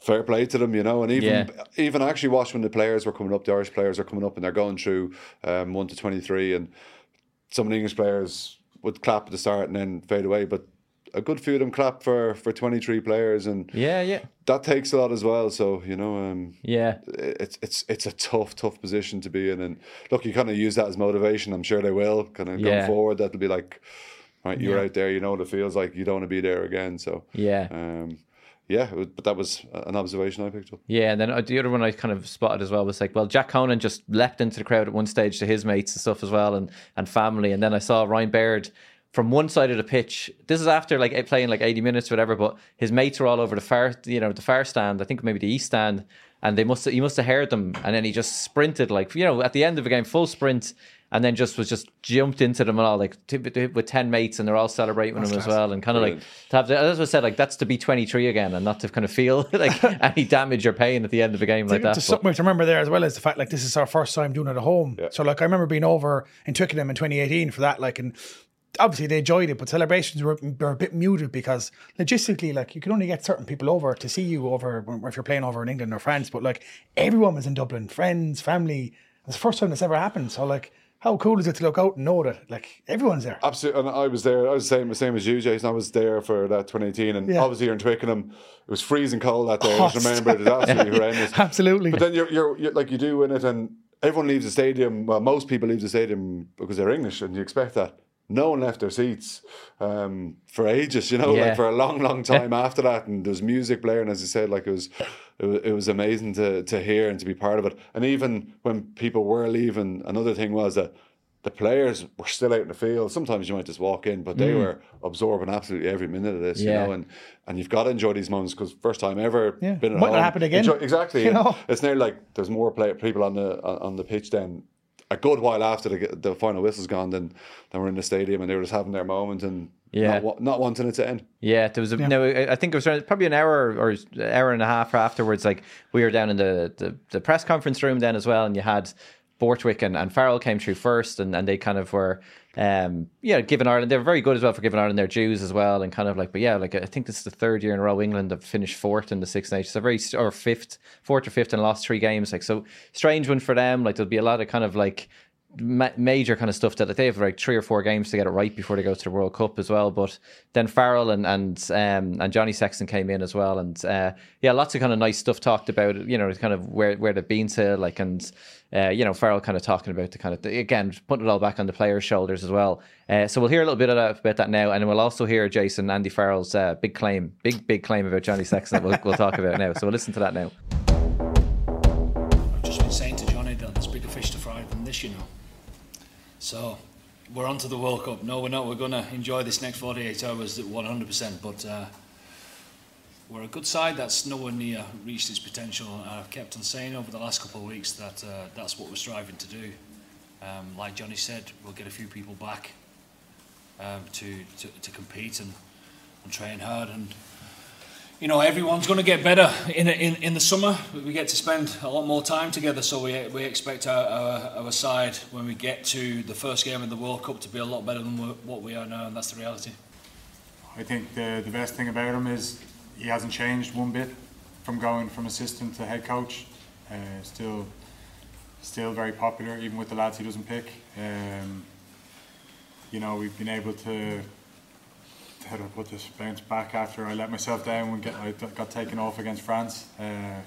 Fair play to them, you know, and even Yeah. even actually watch when the players were coming up, the Irish players are coming up and they're going through um, one to twenty three, and some of the English players would clap at the start and then fade away, but a good few of them clap for for twenty three players, and yeah, yeah, that takes a lot as well. So you know, um, yeah. it's it's it's a tough, tough position to be in. And look, you kind of use that as motivation. I'm sure they will kind of Yeah. going forward. That'll be like, right, you're out there. You know what it feels like. You don't want to be there again. So Yeah. um, yeah. was- But that was an observation I picked up. Yeah, and then uh, the other one I kind of spotted as well was like, well, Jack Conan just leapt into the crowd at one stage to his mates and stuff as well, and and family, and then I saw Ryan Baird from one side of the pitch. This is after like playing like eighty minutes, or whatever. But his mates were all over the far, you know, the far stand. I think maybe the east stand, and they must he must have heard them, and then he just sprinted like you know at the end of the game, full sprint. And then just was just jumped into them and all like t- t- with ten mates and they're all celebrating with him as well and kind of like to have the, as I said like that's to be twenty three again and not to kind of feel like any damage or pain at the end of a game like that. Just But- something to remember there as well is the fact like this is our first time doing it at home. So like I remember being over in Twickenham in 2018 for that like and obviously they enjoyed it, but celebrations were, were a bit muted because logistically like you can only get certain people over to see you over if you're playing over in England or France. But like everyone was in Dublin, friends, family. It's the first time this ever happened. So like how cool is it to look out and know that like everyone's there? Absolutely, and I was there. I was the same, the same as you, Jason. I was there for that 2018, and Yeah. obviously you're in Twickenham. It was freezing cold that day. Oh, I just remember it was absolutely horrendous. Absolutely. But then you're, you're, you're like you do win it, and everyone leaves the stadium. Well, most people leave the stadium because they're English, and you expect that. No one left their seats um, for ages, you know, Yeah. like for a long, long time after that. And there's music blaring, as you said, like it was, it was, it was amazing to to hear and to be part of it. And even when people were leaving, another thing was that the players were still out in the field. Sometimes you might just walk in, but they were absorbing absolutely every minute of this, Mm. Yeah. you know. And and you've got to enjoy these moments because first time ever, Yeah. been at Might not home. happen again, Enjoy- exactly. you know. It's nearly like there's more play, people on the on, the pitch then. A good while after the, the final whistle's gone, then then we're in the stadium and they were just having their moment and Yeah. not, not wanting it to end. Yeah, there was a, no. I I think it was probably an hour or hour and a half afterwards. Like we were down in the, the, the press conference room then as well, and you had Borthwick and, and Farrell came through first, and, and they kind of were, um, yeah, giving Ireland. They were very good as well for giving Ireland their dues as well, and kind of like, but yeah, like I think this is the third year in a row England have finished fourth in the Six Nations, a very or fifth, fourth or fifth, and lost three games. Like so, strange one for them. Like there'll be a lot of kind of like ma- major kind of stuff that they have like three or four games to get it right before they go to the World Cup as well. But then Farrell and and um, and Johnny Sexton came in as well, and uh, yeah, lots of kind of nice stuff talked about. You know, kind of where where they've been to, like, and uh, you know, Farrell kind of talking about the kind of again putting it all back on the players' shoulders as well. Uh, so we'll hear a little bit about that now, and we'll also hear Jason Andy Farrell's uh, big claim, big big claim about Johnny Sexton that we'll, we'll talk about now. So we'll listen to that now. I've just been saying to Johnny that there's bigger fish to fry than this, you know. So we're on to the World Cup. No, we're not. We're going to enjoy this next 48 hours at 100%. But uh, we're a good side that's nowhere near reached its potential. I've kept on saying over the last couple of weeks that uh, that's what we're striving to do. Um, like Johnny said, we'll get a few people back um, to, to, to compete and, and train hard and you know everyone's going to get better in, in in the summer. We get to spend a lot more time together, so we we expect our, our, our side when we get to the first game of the World Cup to be a lot better than what we are now, and that's the reality. I think the, the best thing about him is he hasn't changed one bit from going from assistant to head coach. Uh, still, still very popular, even with the lads he doesn't pick. Um, you know, we've been able to, how do I put this, bounce back after I let myself down when get, I got- taken off against France. Uh,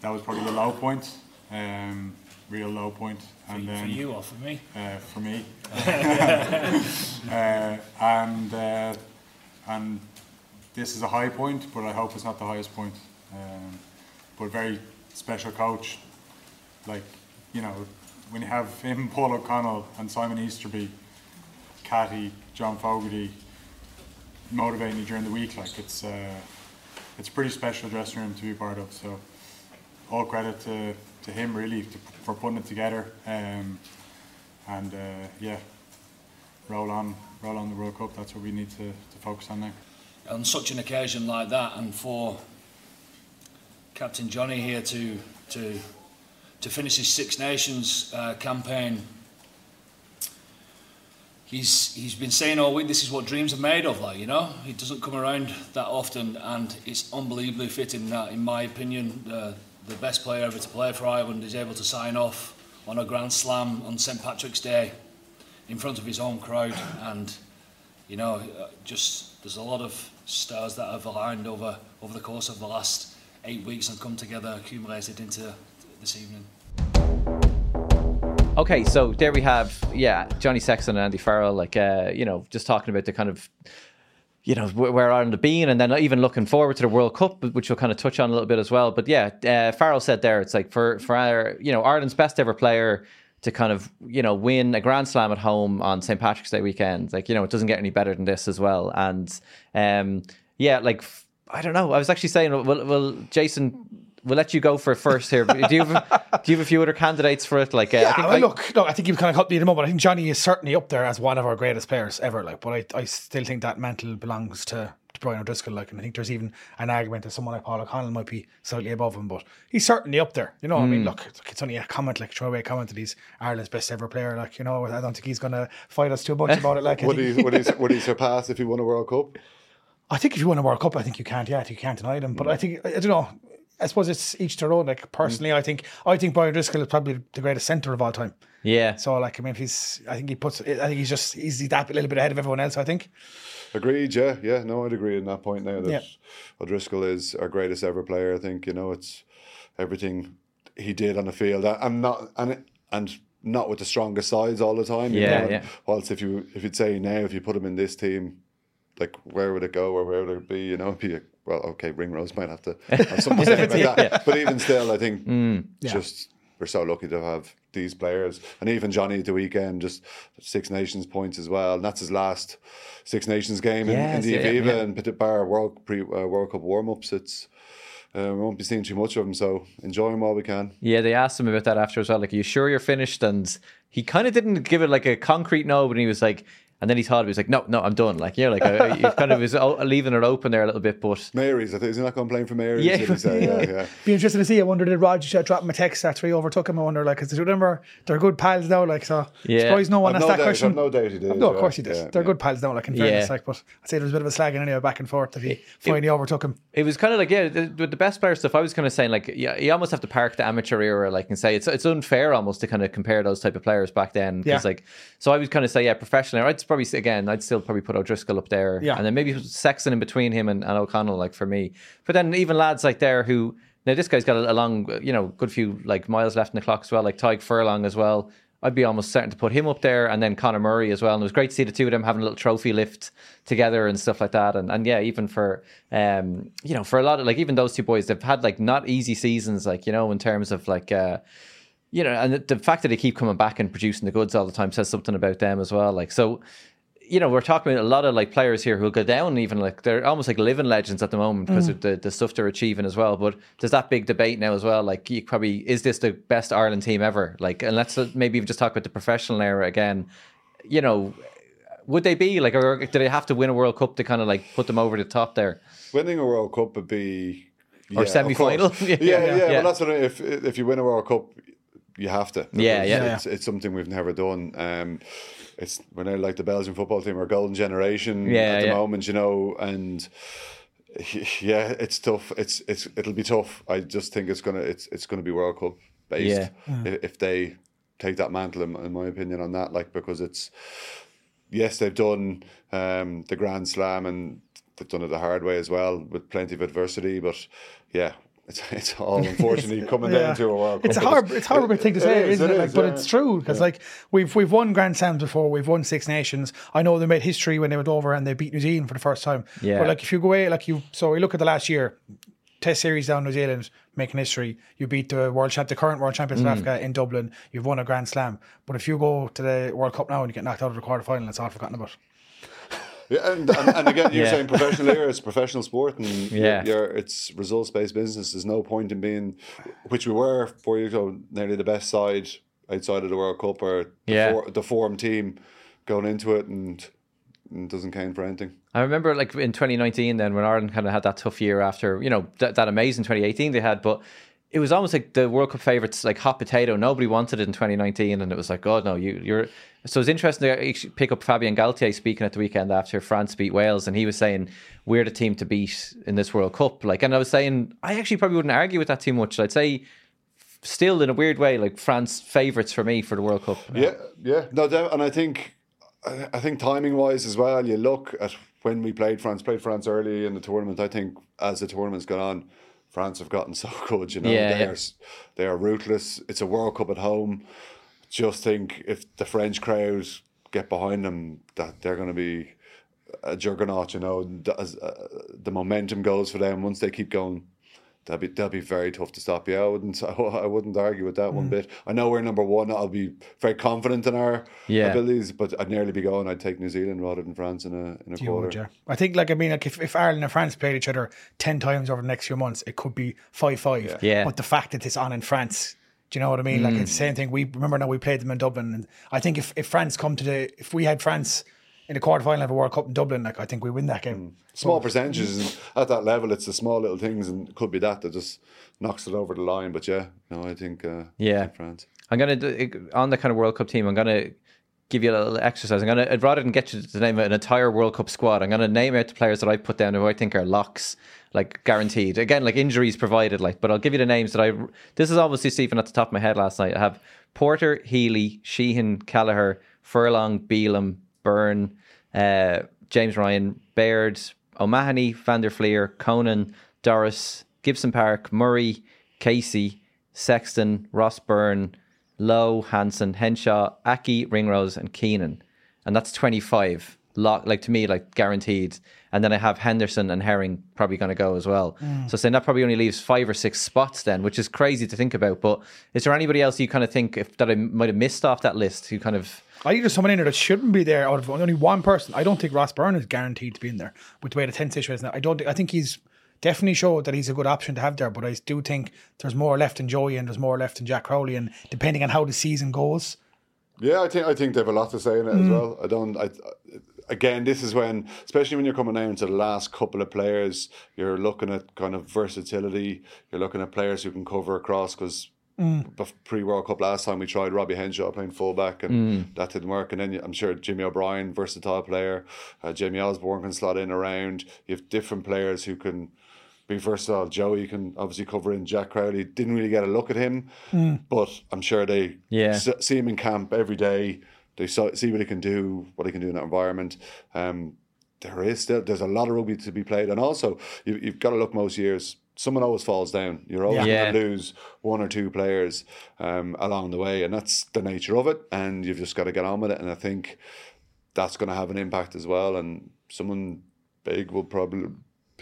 that was probably the low point, um, real low point. For, And for then, you or for me? uh, for me. uh, and uh, and this is a high point, but I hope it's not the highest point. Um, but very special coach, like you know, when you have him, Paul O'Connell, and Simon Easterby, Catty, John Fogarty, motivating you during the week, like it's uh, it's a pretty special dressing room to be part of. So all credit to, to him really to, for putting it together. Um, and uh, yeah, roll on, roll on the World Cup. That's what we need to, to focus on now. On such an occasion like that, and for Captain Johnny here to to to finish his Six Nations uh, campaign, he's he's been saying all week this is what dreams are made of. Like you know, it doesn't come around that often, and it's unbelievably fitting that, in my opinion, the best player ever to play for Ireland is able to sign off on a Grand Slam on St Patrick's Day in front of his own crowd and you know, uh, just there's a lot of stars that have aligned over over the course of the last eight weeks and come together, accumulated into this evening. Okay, so there we have, yeah, Johnny Sexton and Andy Farrell, like, uh, you know, just talking about the kind of, you know, where, Ireland have been, and then even looking forward to the World Cup, which we'll kind of touch on a little bit as well. But yeah, uh, Farrell said there, it's like for for our, you know, Ireland's best ever player to kind of, you know, win a Grand Slam at home on St Patrick's Day weekend, like, you know, it doesn't get any better than this as well. And um, yeah, like, I don't know. I was actually saying, well, well Jason. We'll let you go for first here. Do you have do you have a few other candidates for it? Like, uh, I think well, I- look, look, I think you've kind of cut me in the moment. I think Johnny is certainly up there as one of our greatest players ever. Like, but I, I still think that mantle belongs to, to Brian O'Driscoll. Like, and I think there's even an argument that someone like Paul O'Connell might be slightly above him, but he's certainly up there. You know, what I Hmm. mean, look, it's, it's only a comment, like a throwaway comment that he's Ireland's best ever player. Like, you know, I don't think he's going to fight us too much about it. Like, I Would think- he, would, he, would he surpass if he won a World Cup? I think if you win a World Cup, I think you can't. Yeah, you can't deny them. But I think I don't know. I suppose it's each their own. Like personally, mm. I think I think Brian Driscoll is probably the greatest centre of all time. Yeah. So like, I mean, if he's, I think he puts, I think he's just he's that a little bit ahead of everyone else. I think. Agreed, yeah, yeah. No, I'd agree on that point now that Yeah. O'Driscoll is our greatest ever player. I think you know it's everything he did on the field. I'm not and and not with the strongest sides all the time. you Yeah, know, yeah. Whilst if you if you'd say now if you put him in this team, like where would it go or where would it be? You know, it'd be a, well, okay, Ringrose might have to have something to say about that. But even still, I think Mm. just we're so lucky to have these players, and even Johnny at the weekend, just Six Nations points as well, and that's his last Six Nations game in, in the yeah, Aviva yeah. and Petit Bar World pre uh, World Cup warm ups. It's uh, we won't be seeing too much of him, so enjoy him while we can. Yeah, they asked him about that after as well. Like, are you sure you're finished? And he kind of didn't give it like a concrete no, but he was like, and then he thought he was like, no, no, I'm done. Like, yeah, like I, he kind of was leaving it open there a little bit, but Mary's, I think, is he not going playing for Mary's? Yeah. did yeah, yeah. Be interesting to see. I wonder did Rog uh, drop him a text after he overtook him? I wonder, like, because remember they're good pals now. Like, so Yeah. surprised no one I've asked no that doubt- question. I've no doubt he did, No, of yeah, course he did. yeah, they're yeah. good pals now. Like in fairness, Yeah. like, but I'd say there was a bit of a slagging anyway, back and forth that he finally overtook him. it was kind of like yeah, the, with the best player stuff. I was kind of saying like yeah, you almost have to park the amateur era, like and say it's it's unfair almost to kind of compare those type of players back then. 'cause, Yeah. like so I would kind of say yeah, professionally. I'd probably again, I'd still probably put O'Driscoll up there, Yeah. and then maybe Sexton in between him and, and O'Connell, like for me. But then even lads like there who now this guy's got a, a long, you know, good few like miles left in the clock as well, like Tadhg Furlong as well. I'd be almost certain to put him up there, and then Conor Murray as well. And it was great to see the two of them having a little trophy lift together and stuff like that. And and yeah, even for um, you know, for a lot of like even those two boys, they've had like not easy seasons, like you know, in terms of like. uh you know, and the, the fact that they keep coming back and producing the goods all the time says something about them as well. Like, so, you know, we're talking about a lot of like players here who go down, even like they're almost like living legends at the moment because of the, the stuff they're achieving as well. But there's that big debate now as well. Like, you probably is this the best Ireland team ever? Like, and let's uh, maybe even just talk about the professional era again. You know, would they be like, or do they have to win a World Cup to kind of like put them over the top there? Winning a World Cup would be yeah, Or of semi-final. course. Yeah, yeah, yeah. yeah, Well, that's what I, if if you win a World Cup, you have to. Yeah, Because yeah. It's, it's something we've never done. Um, it's we're now like the Belgian football team, our golden generation Yeah, at the yeah. moment, you know, and yeah, it's tough. It's it's it'll be tough. I just think it's gonna it's it's gonna be World Cup based Yeah. if, if they take that mantle, in, in my opinion, on that. Like because it's yes, they've done um, the Grand Slam and they've done it the hard way as well with plenty of adversity. But yeah, it's, it's all unfortunately coming down to a World Cup. It's a But hard, it's a horrible thing to say, it is, isn't it? it Like, is, but yeah. it's true because like we've we've won Grand Slams before, we've won Six Nations. I know they made history when they went over and they beat New Zealand for the first time. Yeah. But like if you go away, like you, so we look at the last year. Test series down New Zealand, making history. You beat the world champ, the current world champions Mm. of Africa in Dublin. You've won a Grand Slam. But if you go to the World Cup now and you get knocked out of the quarterfinal, it's all forgotten about. Yeah, and, and, and again, you're Yeah. saying professional era, it's professional sport, and Yeah. you're, it's results based business. There's no point in being, which we were four years ago, nearly the best side outside of the World Cup or the, Yeah. for, the form team going into it, and, and doesn't count for anything. I remember like in 2019 then when Ireland kind of had that tough year after, you know, that, that amazing 2018 they had, but it was almost like the World Cup favourites, like hot potato. Nobody wanted it in 2019 and it was like, God, no, you, you're... So it's interesting to pick up Fabien Galthié speaking at the weekend after France beat Wales and he was saying, we're the team to beat in this World Cup. Like, and I was saying, I actually probably wouldn't argue with that too much. I'd say still in a weird way, like France favourites for me for the World Cup. Yeah, yeah, no. And I think, I think timing wise as well. You look at when we played France, played France early in the tournament. I think as the tournament's gone on, France have gotten so good. You know, Yeah, they yeah. are they are ruthless. It's a World Cup at home. Just think if the French crowd get behind them, that they're going to be a juggernaut. You know, as, uh, the momentum goes for them once they keep going. That'd be that'd be very tough to stop. Yeah, I wouldn't I wouldn't argue with that Mm. one bit. I know we're number one. I'll be very confident in our Yeah. abilities, but I'd nearly be going. I'd take New Zealand rather than France in a in a You quarter. would, yeah. I think, like, I mean, like, if, if Ireland and France played each other 10 times over the next few months, it could be 5 5. Yeah. But the fact that it's on in France, do you know what I mean? Like, it's the same thing. We remember now we played them in Dublin. And I think if, if France come to the, if we had France in the quarter final of a World Cup in Dublin, like, I think we win that game. Small percentages and at that level, it's the small little things, and it could be that that just knocks it over the line. But yeah, no, I think uh, I Yeah. think France. I'm gonna do, on the kind of World Cup team. I'm gonna give you a little exercise. I'm gonna I'd rather than get you to name an entire World Cup squad. I'm gonna name out the players that I put down who I think are locks, like guaranteed. Again, like injuries provided, like. But I'll give you the names that I. This is obviously Stephen at the top of my head last night. I have Porter, Healy, Sheehan, Kelleher, Furlong, Bealham, Beirne, uh, James Ryan, Baird, O'Mahony, Van der Flier, Conan, Doris, Gibson Park, Murray, Casey, Sexton, Ross Byrne, Lowe, Hansen, Henshaw, Aki, Ringrose, and Keenan. And that's 25. Lock, like to me, like guaranteed. And then I have Henderson and Herring probably going to go as well. So saying that probably only leaves five or six spots then, which is crazy to think about. But is there anybody else you kind of think if that I might have missed off that list who kind of I think there's someone in there that shouldn't be there out of only one person. I don't think Ross Byrne is guaranteed to be in there with the way the 10 situation is now. I don't think, I think he's definitely showed that he's a good option to have there, but I do think there's more left in Joey and there's more left in Jack Crowley. And depending on how the season goes, Yeah, I think I think they have a lot to say in it as mm. well. I don't. I, again, this is when, especially when you're coming down to the last couple of players, you're looking at kind of versatility. You're looking at players who can cover across because. Pre World Cup last time we tried Robbie Henshaw playing fullback and that didn't work. And then I'm sure Jimmy O'Brien, versatile player, uh, Jamie Osborne can slot in around. You have different players who can be versatile. Joey can obviously cover in. Jack Crowley didn't really get a look at him, but I'm sure they Yeah. s- see him in camp every day. They saw, see what he can do, what he can do in that environment. Um, there is still there's a lot of rugby to be played, and also you, you've got to look most years. Someone always falls down. You're always Yeah. going to lose one or two players um, along the way, and that's the nature of it. And you've just got to get on with it. And I think that's going to have an impact as well. And someone big will probably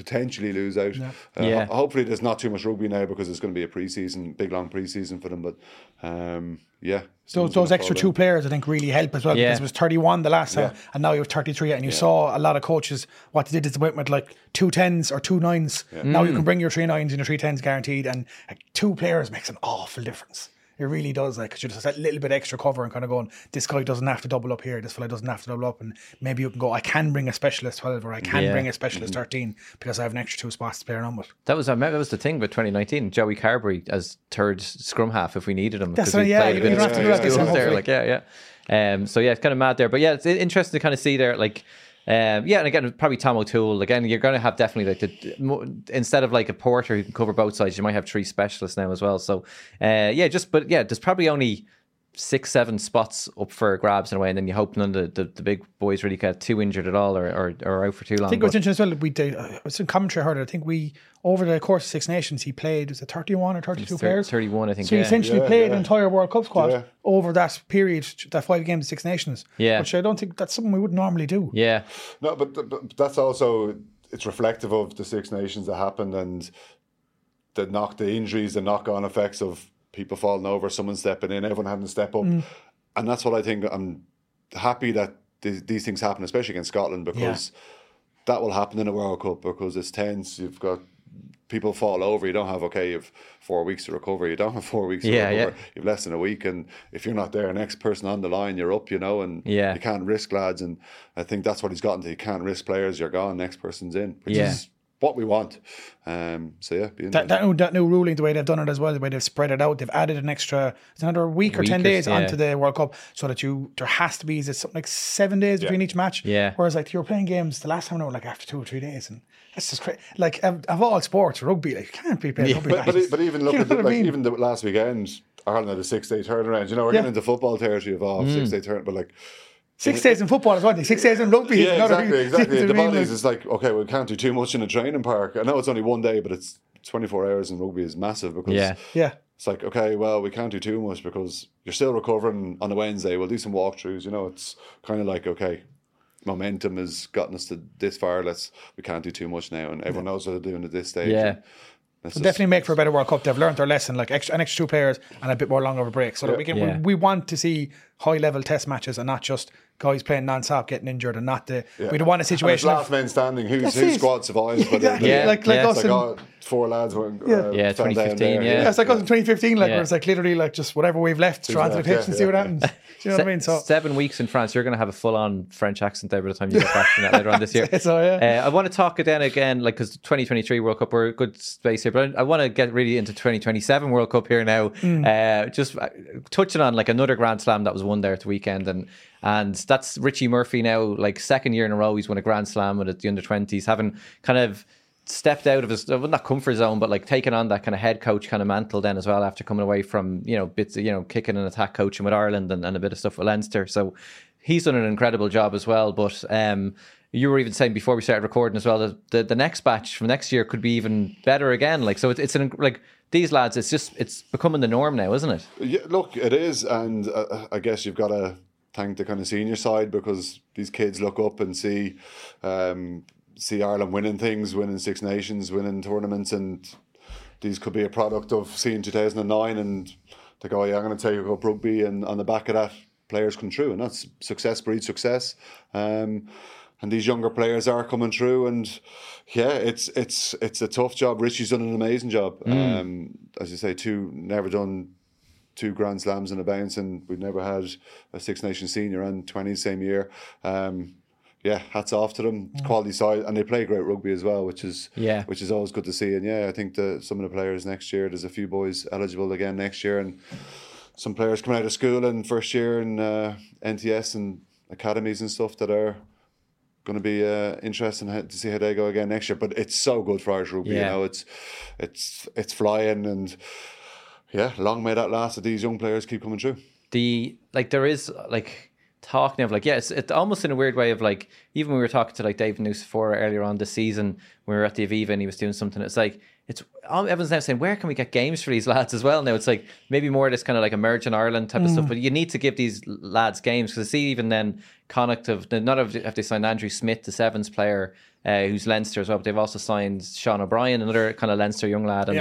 potentially lose out. Uh, Yeah. ho- hopefully, there's not too much rugby now because it's going to be a pre-season, big long pre-season for them. But um, yeah, those, someone's those extra two down. players I think really help as well Yeah. because it was 31 the last time Yeah. and now you have 33 and you saw a lot of coaches what they did is they went with like two tens or two nines. Now Mm. you can bring your three nines and your three tens guaranteed and like, two players makes an awful difference. It really does, like, because you're just that little bit extra cover and kind of going, this guy doesn't have to double up here, this fella doesn't have to double up, and maybe you can go, I can bring a specialist 12 or I can Yeah. bring a Mm-hmm. specialist 13 because I have an extra two spots to play around with. That was I remember that was the thing with 2019. Joey Carbery as third scrum half if we needed him. That's 'cause we right, yeah, you don't have to do that this there, like yeah, yeah. Um, so yeah, it's kind of mad there, but yeah, it's interesting to kind of see there, like. Um, yeah, and again, probably Tom O'Toole. Again, you're going to have definitely like the instead of like a porter who can cover both sides, you might have three specialists now as well. So, uh, yeah, just but yeah, there's probably only six, seven spots up for grabs in a way, and then you hope none of the, the, the big boys really get too injured at all or, or, or out for too long. I think it was interesting as well. We did. Uh, it was in commentary. I heard it. I think we over the course of Six Nations, he played. Was it thirty-one or thirty-two thir- players? 31, I think, So he yeah. essentially Yeah, played yeah. an entire World Cup squad Yeah. over that period, that five games, Six Nations. Yeah. which I don't think that's something we would normally do. yeah, No, but, but that's also it's reflective of the Six Nations that happened and the knock, the injuries, the knock-on effects of people falling over, someone stepping in, everyone having to step up, mm. and that's what I think. I'm happy that these, these things happen, especially against Scotland, because that will happen in a World Cup because it's tense. You've got people fall over. You don't have okay. You've four weeks to recover. You don't have four weeks to Yeah, recover. yeah. You've less than a week, and if you're not there, next person on the line, you're up. You know, and Yeah. you can't risk lads. And I think that's what he's gotten to. You can't risk players. You're gone. Next person's in, which Yeah. is what we want. Um, so yeah, be That, that, new, that new ruling, the way they've done it as well, the way they've spread it out, they've added an extra, it's another week or Week 10 or days yeah. onto the World Cup so that you, there has to be, is it something like seven days between each match? Yeah. Whereas like you're playing games the last time, they were like after two or three days. And that's just crazy. Like of, of all sports, rugby, like, you can't be playing rugby. But, but, but even You look know at the, what I like mean? even the last weekend, Ireland had a six day turnaround. You know, we're Yeah. getting into football territory of all six-day turn, but like Six days in football is one thing, six days in rugby is yeah, another exactly, thing. exactly. You the what I mean? bodies Like- like okay, we can't do too much in a training park. I know it's only one day, but it's twenty four hours in rugby is massive because Yeah. Yeah. it's like okay, well, we can't do too much because you're still recovering on a Wednesday. We'll do some walkthroughs. You know, it's kind of like okay. Momentum has gotten us to this far. Let's we can't do too much now, and everyone knows what they're doing at this stage. Yeah. It'll just- definitely make for a better World Cup. They've learned their lesson, like extra, an extra two players and a bit more long of a break, so that we can Yeah. we, we want to see high level test matches and not just guys playing non-stop getting injured and not the we don't want a And situation. last man standing. Who's That's whose it. squad survives? But exactly, Yeah, like like yeah. us It's in, like oh, four lads went. Yeah. Uh, Yeah, 2015, yeah. yeah, it's like us in 2015, like Yeah. where it's like literally like just whatever we've left, throw onto the pitch yeah, and see what yeah. happens. Do you know what I mean? So seven weeks in France, you're going to have a full on French accent there by the time you get back from that later on this year. So, yeah. Uh, I want to talk again, again, like because 2023 World Cup, we're a good space here but I, I want to get really into 2027 World Cup here now. Uh, just uh, touching on like another Grand Slam that was won there at the weekend, and and that's Richie Murphy now, like second year in a row, he's won a Grand Slam with the under 20s, having kind of stepped out of his well, not comfort zone, but like taking on that kind of head coach kind of mantle then as well after coming away from you know bits you know kicking and attack coaching with Ireland and, and a bit of stuff with Leinster. So he's done an incredible job as well. But um, you were even saying before we started recording as well that the, the next batch from next year could be even better again. Like so, it's, it's an like these lads. It's just it's becoming the norm now, isn't it? Yeah, look, it is, and uh, I guess you've got to thank the kind of senior side because these kids look up and see um, see Ireland winning things, winning Six Nations, winning tournaments, and these could be a product of seeing 2009 and they go, yeah, I'm going to take up rugby, and on the back of that, players come through, and that's success breeds success. Um, and these younger players are coming through, and yeah, it's it's it's a tough job. Richie's done an amazing job. Um, as you say, two never done two Grand Slams in a bounce, and we've never had a Six Nations senior and 20 same year. Um, yeah, hats off to them. Quality side, and they play great rugby as well, which is Yeah. which is always good to see. And yeah, I think the some of the players next year, there's a few boys eligible again next year, and some players coming out of school and first year in uh, NTS and academies and stuff that are going to be uh, interesting to see how they go again next year. But it's so good for Irish rugby, you know. It's it's it's flying, and yeah, long may that last. That these young players keep coming through. the like there is like talking of like yeah it's, it's almost in a weird way of like even when we were talking to like David Nucifora earlier on this season when we were at the Aviva and he was doing something it's like it's all- everyone's now saying where can we get games for these lads as well now it's like maybe more of this kind of like emerging Ireland type of stuff but you need to give these lads games because I see even then Connacht have not have they signed Andrew Smith the sevens player uh, who's Leinster as well but they've also signed Sean O'Brien another kind of Leinster young lad and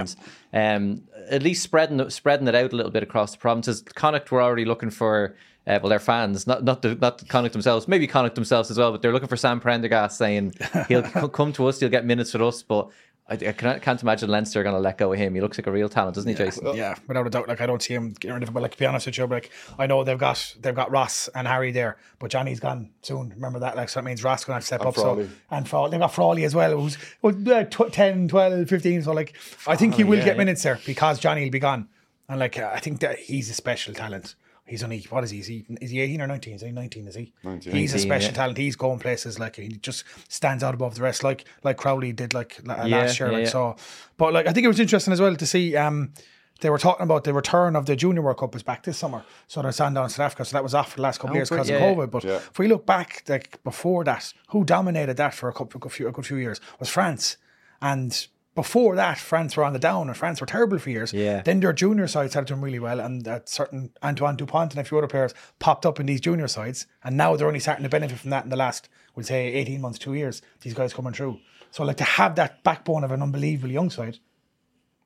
um, at least spreading spreading it out a little bit across the provinces. Connacht were already looking for uh, well, their fans, not not the, not Connacht themselves, maybe Connacht themselves as well, but they're looking for Sam Prendergast saying he'll come to us, he'll get minutes with us, but. I, I can't, can't imagine Leinster are going to let go of him. He looks like a real talent, doesn't he, Jason? Yeah, without a doubt. Like I don't see him getting rid of him. But like to be honest with you, like I know they've got they've got Ross and Harry there, but Johnny's gone soon. Remember that? Like so that means Ross going to have step And up. Frawley. So and Frawley, they've got Frawley as well, who's well, uh, tw- 10, 12, 15. So like I think he will yeah, get yeah. minutes there because Johnny will be gone. And like uh, I think that he's a special talent. He's only what is he? Is he, is he eighteen or nineteen? Is he nineteen? Is he? 19. He's a special yeah. talent. He's going places like he just stands out above the rest, like like Crowley did like la- Yeah, last year. yeah, like yeah. so, but like I think it was interesting as well to see. um they were talking about the return of the Junior World Cup is back this summer. So they're standing down in South Africa. So that was off for the last couple of Oh, years because Yeah, of. COVID. But Yeah. if we look back like before that, who dominated that for a couple a, few, a good few years was France. And before that, France were on the down and France were terrible for years. Yeah. Then their junior side started doing really well, and that certain Antoine Dupont and a few other players popped up in these junior sides, and now they're only starting to benefit from that in the last, we'd say, eighteen months, two years. These guys coming through. So like to have that backbone of an unbelievable young side,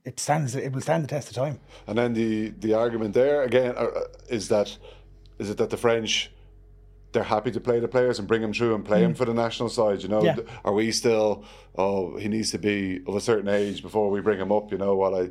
it stands. It will stand the test of time. And then the the argument there again uh, uh, is that is it that the French they're happy to play the players and bring them through and play them for the national side. You know, Mm. Yeah. Are we still? Oh, he needs to be of a certain age before we bring him up. You know, what I.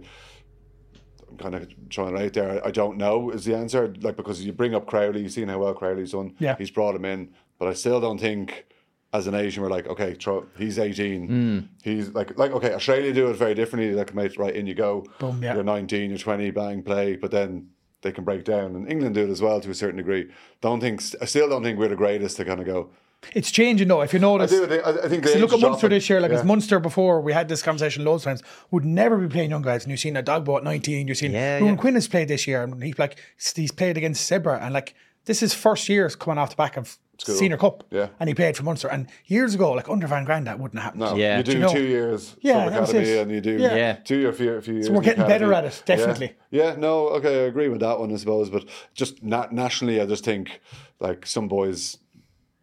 I'm kind of trying out there. I don't know is the answer. Like because you bring up Crowley, you've seen how well Crowley's done. Yeah. he's brought him in, but I still don't think as a nation we're like okay, throw, he's 18. Hmm. He's like like okay, Australia do it very differently. Come out right in you go. Boom, yeah. You're 19, you're 20, bang, play, but then they can break down. And England do it as well to a certain degree. Don't think, I still don't think we're the greatest to kind of go. It's changing though. If you notice, I notice, do. I think- I think. So the look at Munster this year. Like Yeah. as Munster before, we had this conversation loads of times. Would never be playing young guys. And you've seen Edogbo at nineteen. You've seen Yeah, Ruben yeah. Quinn has played this year, and he's like he's played against Zebre, and like this is first years coming off the back of School. senior cup. Yeah. and he played for Munster. And years ago, like under Van Graan, that wouldn't have happened. No, Yeah. you do Do you know- two years Yeah, sub that's academy and you do Yeah. Yeah. two or few, few years. So we're getting better at it, definitely. Yeah. yeah, no, okay, I agree with that one, I suppose. But just na- nationally, I just think like some boys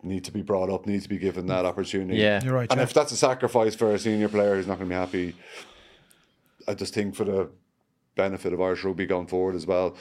need to be brought up, need to be given that opportunity. Yeah. You're right, And yeah. if that's a sacrifice for a senior player who's not going to be happy, I just think for the benefit of Irish rugby going forward as well,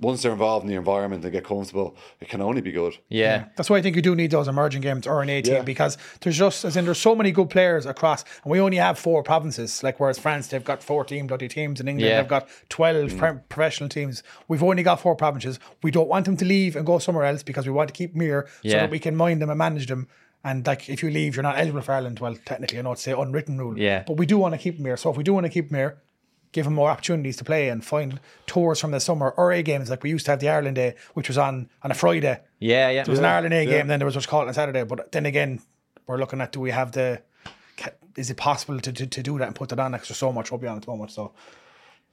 once they're involved in the environment and get comfortable, it can only be good. Yeah. That's why I think you do need those emerging games or an A team Yeah. because there's just as in there's so many good players across, and we only have four provinces. Like whereas France, they've got fourteen bloody teams. In England, Yeah. they've got twelve mm. pro- professional teams. We've only got four provinces. We don't want them to leave and go somewhere else because we want to keep them here so that we can mind them and manage them. And like if you leave, you're not eligible for Ireland. Well, technically, I know it's the unwritten rule. Yeah. But we do want to keep them here. So if we do want to keep them here, give them more opportunities to play and find tours from the summer or A games like we used to have the Ireland Day, which was on on a Friday. Yeah, yeah. There was an Ireland A game, then there was what's called on Saturday. But then again, we're looking at do we have the is it possible to, to, to do that and put that on? Because there's so much rugby on at the moment, so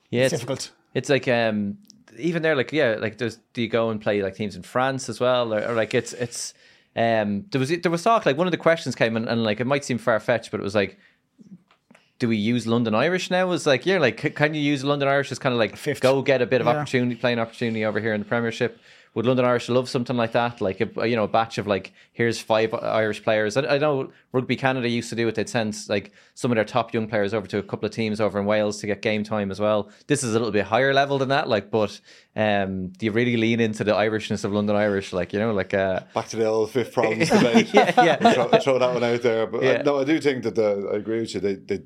yeah, it's difficult. It's like um even there, like yeah, like there's do you go and play like teams in France as well, or, or like it's it's um there was there was talk like one of the questions came and, and like it might seem far fetched, but it was like. Do we use London Irish now? It's like, yeah, like, can you use London Irish as kind of like Fifth. go get a bit of Yeah. opportunity, playing opportunity over here in the Premiership? Would London Irish love something like that? Like, a, you know, a batch of like, here's five Irish players. I, I know Rugby Canada used to do it. They'd send like some of their top young players over to a couple of teams over in Wales to get game time as well. This is a little bit higher level than that, like, but um, do you really lean into the Irishness of London Irish? Like, you know, like, uh, Back to the old fifth problems debate. yeah, yeah. throw, throw that one out there. But Yeah. I, no, I do think that the, I agree with you. They, they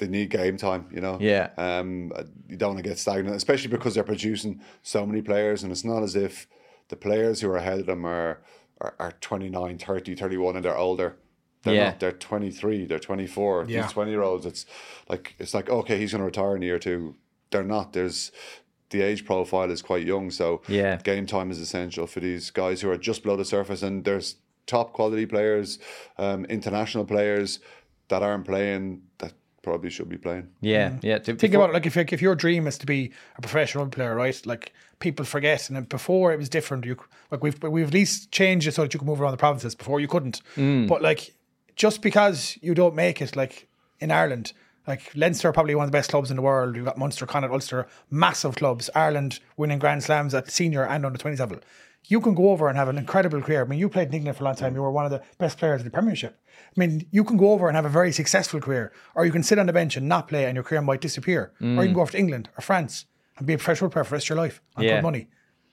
they need game time. You know. Yeah. Um, you don't want to get stagnant, especially because they're producing so many players, and it's not as if the players who are ahead of them are are, are 29, 30, 31 and they're older. They're Yeah. not. They're 23, they're 24. Yeah. These 20 year olds, it's like, it's like, okay, he's going to retire in a year or two. They're not. There's, the age profile is quite young. So Yeah. game time is essential for these guys who are just below the surface. And there's top quality players, um, international players that aren't playing that probably should be playing. yeah, mm. yeah. To- Think before- about it, like if if your dream is to be a professional player, right? Like people forget, and before it was different. You like we've we've at least changed it so that you can move around the provinces. Before you couldn't, mm. but like just because you don't make it, like in Ireland, like Leinster are probably one of the best clubs in the world. You've got Munster, Connacht, Ulster, massive clubs. Ireland winning Grand Slams at senior and under twenties level. You can go over and have an incredible career. I mean, you played in England for a long time. Mm. You were one of the best players in the Premiership. I mean, you can go over and have a very successful career, or you can sit on the bench and not play, and your career might disappear. Or you can mm. go off to England or France and be a professional player for the rest of your life on Yeah. good money.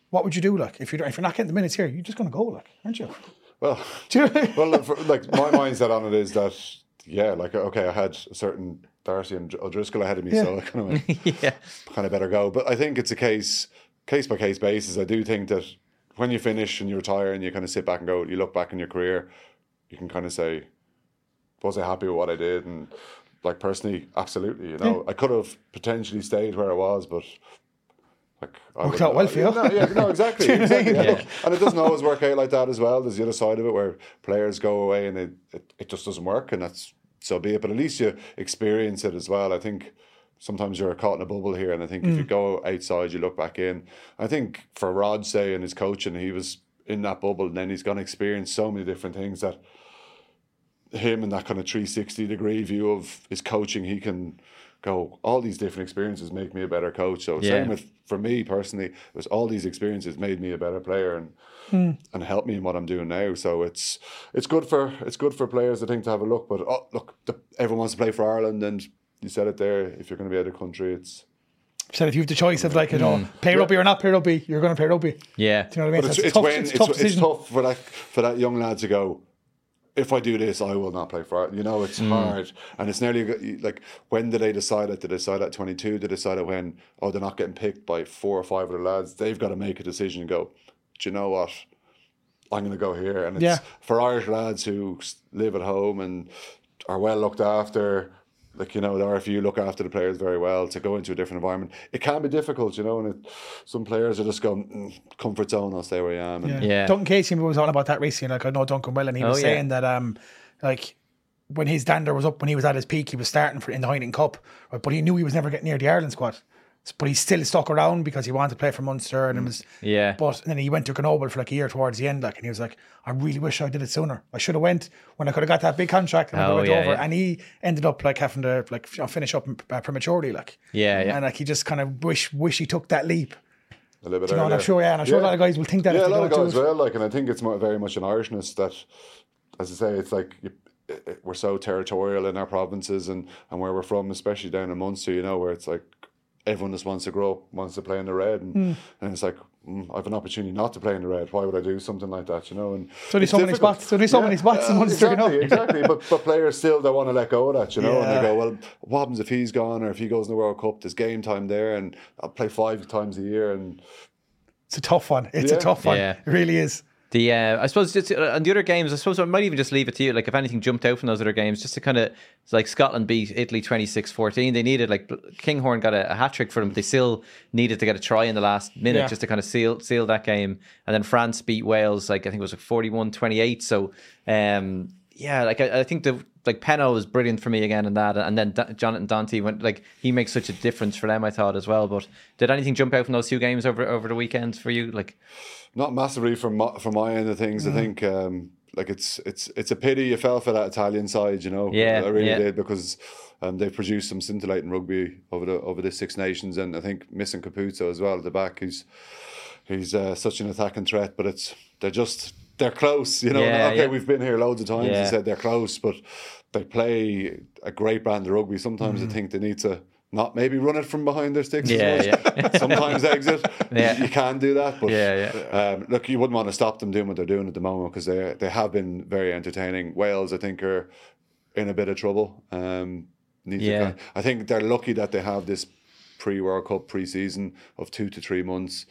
What would you do? Like, if you're if you're not getting the minutes here, you're just going to go, like, aren't you? Well, you- well, look, for, like my mindset on it is that yeah, like okay, I had a certain D'Arcy and O'Driscoll ahead of me, so I kind of went, yeah, kind of better go. But I think it's a case case by case basis. I do think that when you finish and you retire and you kind of sit back and go, you look back in your career, you can kind of say, was I happy with what I did? And like personally, absolutely. You know, I could have potentially stayed where I was, but. Like, I Worked out well for you. No, yeah, no, exactly. exactly yeah. Yeah. And it doesn't always work out like that as well. There's the other side of it where players go away and it, it, it just doesn't work, and that's so be it. But at least you experience it as well. I think sometimes you're caught in a bubble here, and I think if you mm. go outside, you look back in. I think for Rod say and his coaching, he was in that bubble, and then he's going to experience so many different things that him and that kind of 360 degree view of his coaching, he can go, all these different experiences make me a better coach. So Yeah. same with for me personally, it was all these experiences made me a better player and hmm. and helped me in what I'm doing now. So it's it's good for it's good for players I think to have a look. But oh, look, the, everyone wants to play for Ireland and you said it there, if you're going to be out of country, it's Said if you have the choice of like, you know, hmm. play rugby or not play rugby, you're going to play rugby. yeah. Do you know what I mean? But it's, So it's, tough, when it's it's, tough it's, tough for that for that young lad to go. If I do this, I will not play for it. You know, it's mm. hard, and it's nearly like when did they decide it? Did they decide at twenty two? Did they decide it when? Oh, they're not getting picked by four or five other lads. They've got to make a decision and go. Do you know what? I'm going to go here, and it's Yeah. for Irish lads who live at home and are well looked after. Like you know, the RFU look after the players very well. To go into a different environment, it can be difficult, you know. And it, some players are just going mm, comfort zone. I'll stay where I am. And Yeah. Duncan Casey was on about that recently. Like I know Duncan well, and he was Oh, yeah. saying that um, like when his dander was up, when he was at his peak, he was starting for in the Heineken Cup, right, but he knew he was never getting near the Ireland squad. S- But he still stuck around because he wanted to play for Munster, and it was Yeah. But then he went to Grenoble for like a year towards the end, like, and he was like, "I really wish I did it sooner. I should have went when I could have got that big contract and I Oh, went yeah, over." yeah. And he ended up like having to like finish up uh, prematurely, like Yeah, yeah. and like he just kind of wish wish he took that leap. a little bit You know, and I'm sure, yeah, and I'm sure a lot of guys will think that Yeah, if a they lot of guys do it. will. Like, and I think it's very much an Irishness that, as I say, it's like you, it, it- we're so territorial in our provinces and and where we're from, especially down in Munster. You know, where it's like everyone just wants to grow up, wants to play in the red, and, Hmm. and it's like. mm, I have an opportunity not to play in the red. Why would I do something like that? You know, and So there's it's so many difficult. spots- so there's so many spots in Munster, you exactly, exactly. But but players still don't want to let go of that, you know. And they go, well, what happens if he's gone or if he goes in the World Cup? There's game time there, and I'll play five times a year, and It's a tough one. It's Yeah. a tough one. Yeah. It really is. The uh, I suppose just uh, on the other games, I suppose I might even just leave it to you. Like if anything jumped out from those other games, just to kind of like Scotland beat Italy 26-14. They needed like Kinghorn got a, a hat trick for them. But they still needed to get a try in the last minute Yeah. just to kind of seal seal that game. And then France beat Wales like I think it was like 41-28. So um, yeah, like I, I think the like Penaud was brilliant for me again in that, and then D- Jonathan Danty went like he makes such a difference for them. I thought as well. But did anything jump out from those two games over over the weekend for you? Like Not massively from my, from my end of things. Mm. I think um, like it's it's it's a pity you fell for that Italian side. You know, Yeah, I really yeah. did because um, they've produced some scintillating rugby over the over the Six Nations, and I think missing Capuozzo as well at the back. He's he's uh, such an attacking threat, but it's they're just they're close. You know, Yeah, okay, yeah. we've been here loads of times Yeah. and said they're close, but they play a great brand of rugby. Sometimes I think they need to. Not maybe run it from behind their sticks. Yeah, yeah. Sometimes exit. Yeah. You, can do that, but Yeah, um, look, you wouldn't want to stop them doing what they're doing at the moment because they they have been very entertaining. Wales, I think, are in a bit of trouble. Um, need Yeah. kind- I think they're lucky that they have this pre World Cup pre season of two to three months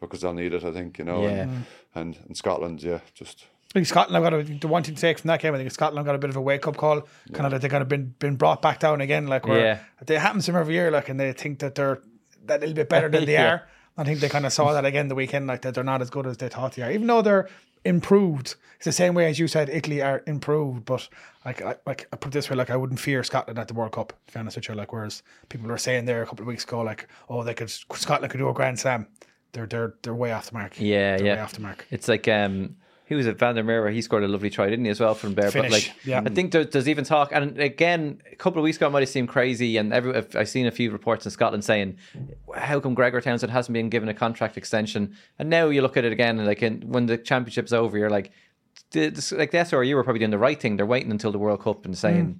because they'll need it. I think you know. Yeah. And, and and Scotland, yeah, just I think Scotland have got a, the one thing to take from that game. I think Scotland got a bit of a wake up call, kind of that they kind of been been brought back down again. Like where Yeah. it happens to them every year, like and they think that they're that little bit better than they Yeah. are. I think they kind of saw that again the weekend, like that they're not as good as they thought they are, even though they're improved. It's the same way as you said, Italy are improved, but like I, like I put it this way, like I wouldn't fear Scotland at the World Cup. To be honest with you, like whereas people were saying there a couple of weeks ago, like oh they could Scotland could do a Grand Slam. They're they're they're way off the mark. Yeah, they're yeah. way off the mark. It's like um who was at Van der Merwe, he scored a lovely try, didn't he, as well from there? Finish, But like, yeah. I think there, there's even talk, and again, a couple of weeks ago, it might have seemed crazy, and every I've seen a few reports in Scotland saying, how come Gregor Townsend hasn't been given a contract extension? And now you look at it again, and like in, when the championship's over, you're like, the, the, like the SRU were probably doing the right thing. They're waiting until the World Cup and saying. Mm.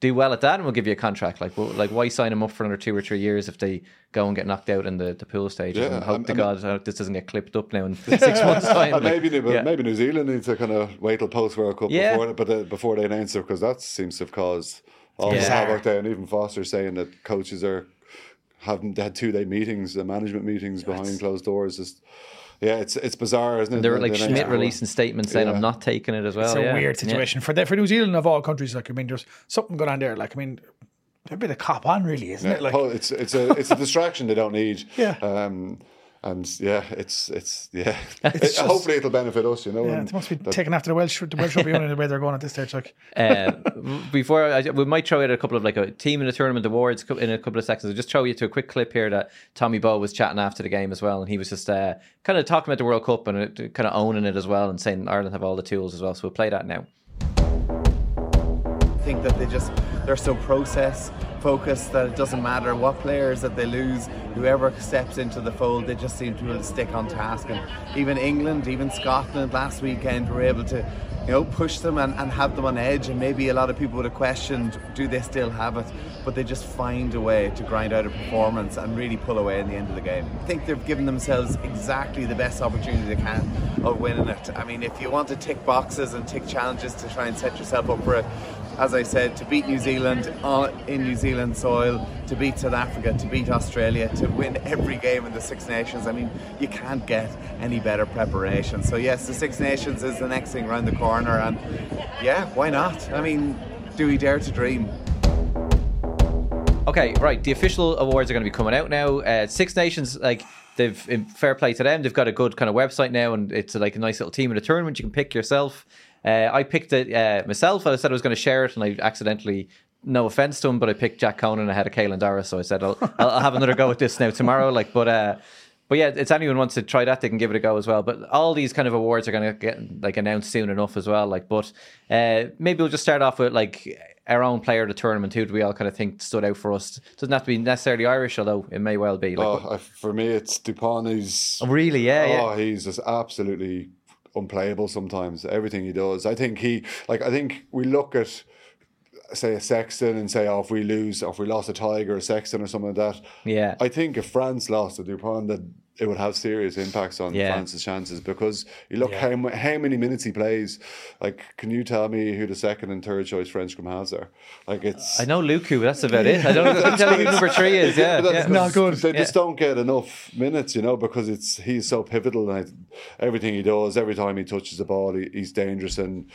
Do well at that, and we'll give you a contract. Like, well, like why sign them up for another two or three years if they go and get knocked out in the, the pool stage? Yeah, and hope and- to and- God uh, this doesn't get clipped up now in six months' time. Like, maybe New- yeah. maybe New Zealand needs to kind of wait till post World Cup Yeah. before but uh, before they announce it because that seems to have caused all this havoc there. And even Foster saying that coaches are having they had two day meetings, the management meetings behind closed doors. Just yeah, it's it's bizarre, isn't it? There were The- like the Schmidt releasing statements saying, Yeah. "I'm not taking it" as well. it's a yeah. weird Yeah. situation for the, for New Zealand of all countries. Like I mean, there's something going on there. Like I mean, a bit of cop on, really, isn't Yeah, it? Like it's it's a it's a distraction they don't need. Yeah. Um, and yeah, it's it's yeah. It's It- just- hopefully it'll benefit us, you know. yeah, and it must be that- taken after the Welsh the Welsh rugby union the way they're going at this stage. Like Uh, before I, we might throw out a couple of like a team in the tournament awards in a couple of seconds. I'll just throw you to a quick clip here that Tommy Bowe was chatting after the game as well, and he was just uh, kind of talking about the World Cup and uh, kind of owning it as well, and saying Ireland have all the tools as well. So we'll play that now. I think that they just they're so process focused that it doesn't matter what players that they lose whoever steps into the fold they just seem to be able to stick on task. And even England even Scotland last weekend were able to you know push them and, and have them on edge. And maybe a lot of people would have questioned do they still have it? But they just find a way to grind out a performance and really pull away in the end of the game. I think they've given themselves exactly the best opportunity they can of winning it. I mean if you want to tick boxes and tick challenges to try and set yourself up for it as I said, to beat New Zealand on, in New Zealand soil, to beat South Africa, to beat Australia, to win every game in the Six Nations. I mean, you can't get any better preparation. So, yes, the Six Nations is the next thing around the corner, and yeah, why not? I mean, do we dare to dream? Okay, right. The official awards are going to be coming out now. Uh, Six Nations, like they've in fair play to them. They've got a good kind of website now, and it's like a nice little team in a tournament. You can pick yourself. Uh, I picked it uh, myself. I said I was going to share it, and I accidentally. No offense to him, but I picked Jack Conan ahead of Caelan Dara, so I said I'll, I'll have another go at this now tomorrow. Like, but uh, but yeah, it's anyone wants to try that, they can give it a go as well. But all these kind of awards are going to get like announced soon enough as well. Like, but uh, maybe we'll just start off with like our own player of the tournament. Who do we all kind of think stood out for us? Doesn't have to be necessarily Irish, although it may well be. Like, Oh, for me, it's Dupont. He's Oh, really? Yeah, yeah. Oh, he's just absolutely unplayable sometimes. Everything he does. I think he like. I think we look at say a Sexton and say, oh, if we lose, or if we lost a Tiger or Sexton or something like that. Yeah. I think if France lost to Dupont, that it would have serious impacts on Yeah. France's chances because you look how how many minutes he plays. Like, can you tell me who the second and third choice French scrum halves are? Like, it's I know Lucu, that's about it. I don't know. I tell you who number three is. Yeah, that's yeah. Not good. They just don't get enough minutes, you know, because it's he's so pivotal and I, everything he does, every time he touches the ball, he, he's dangerous and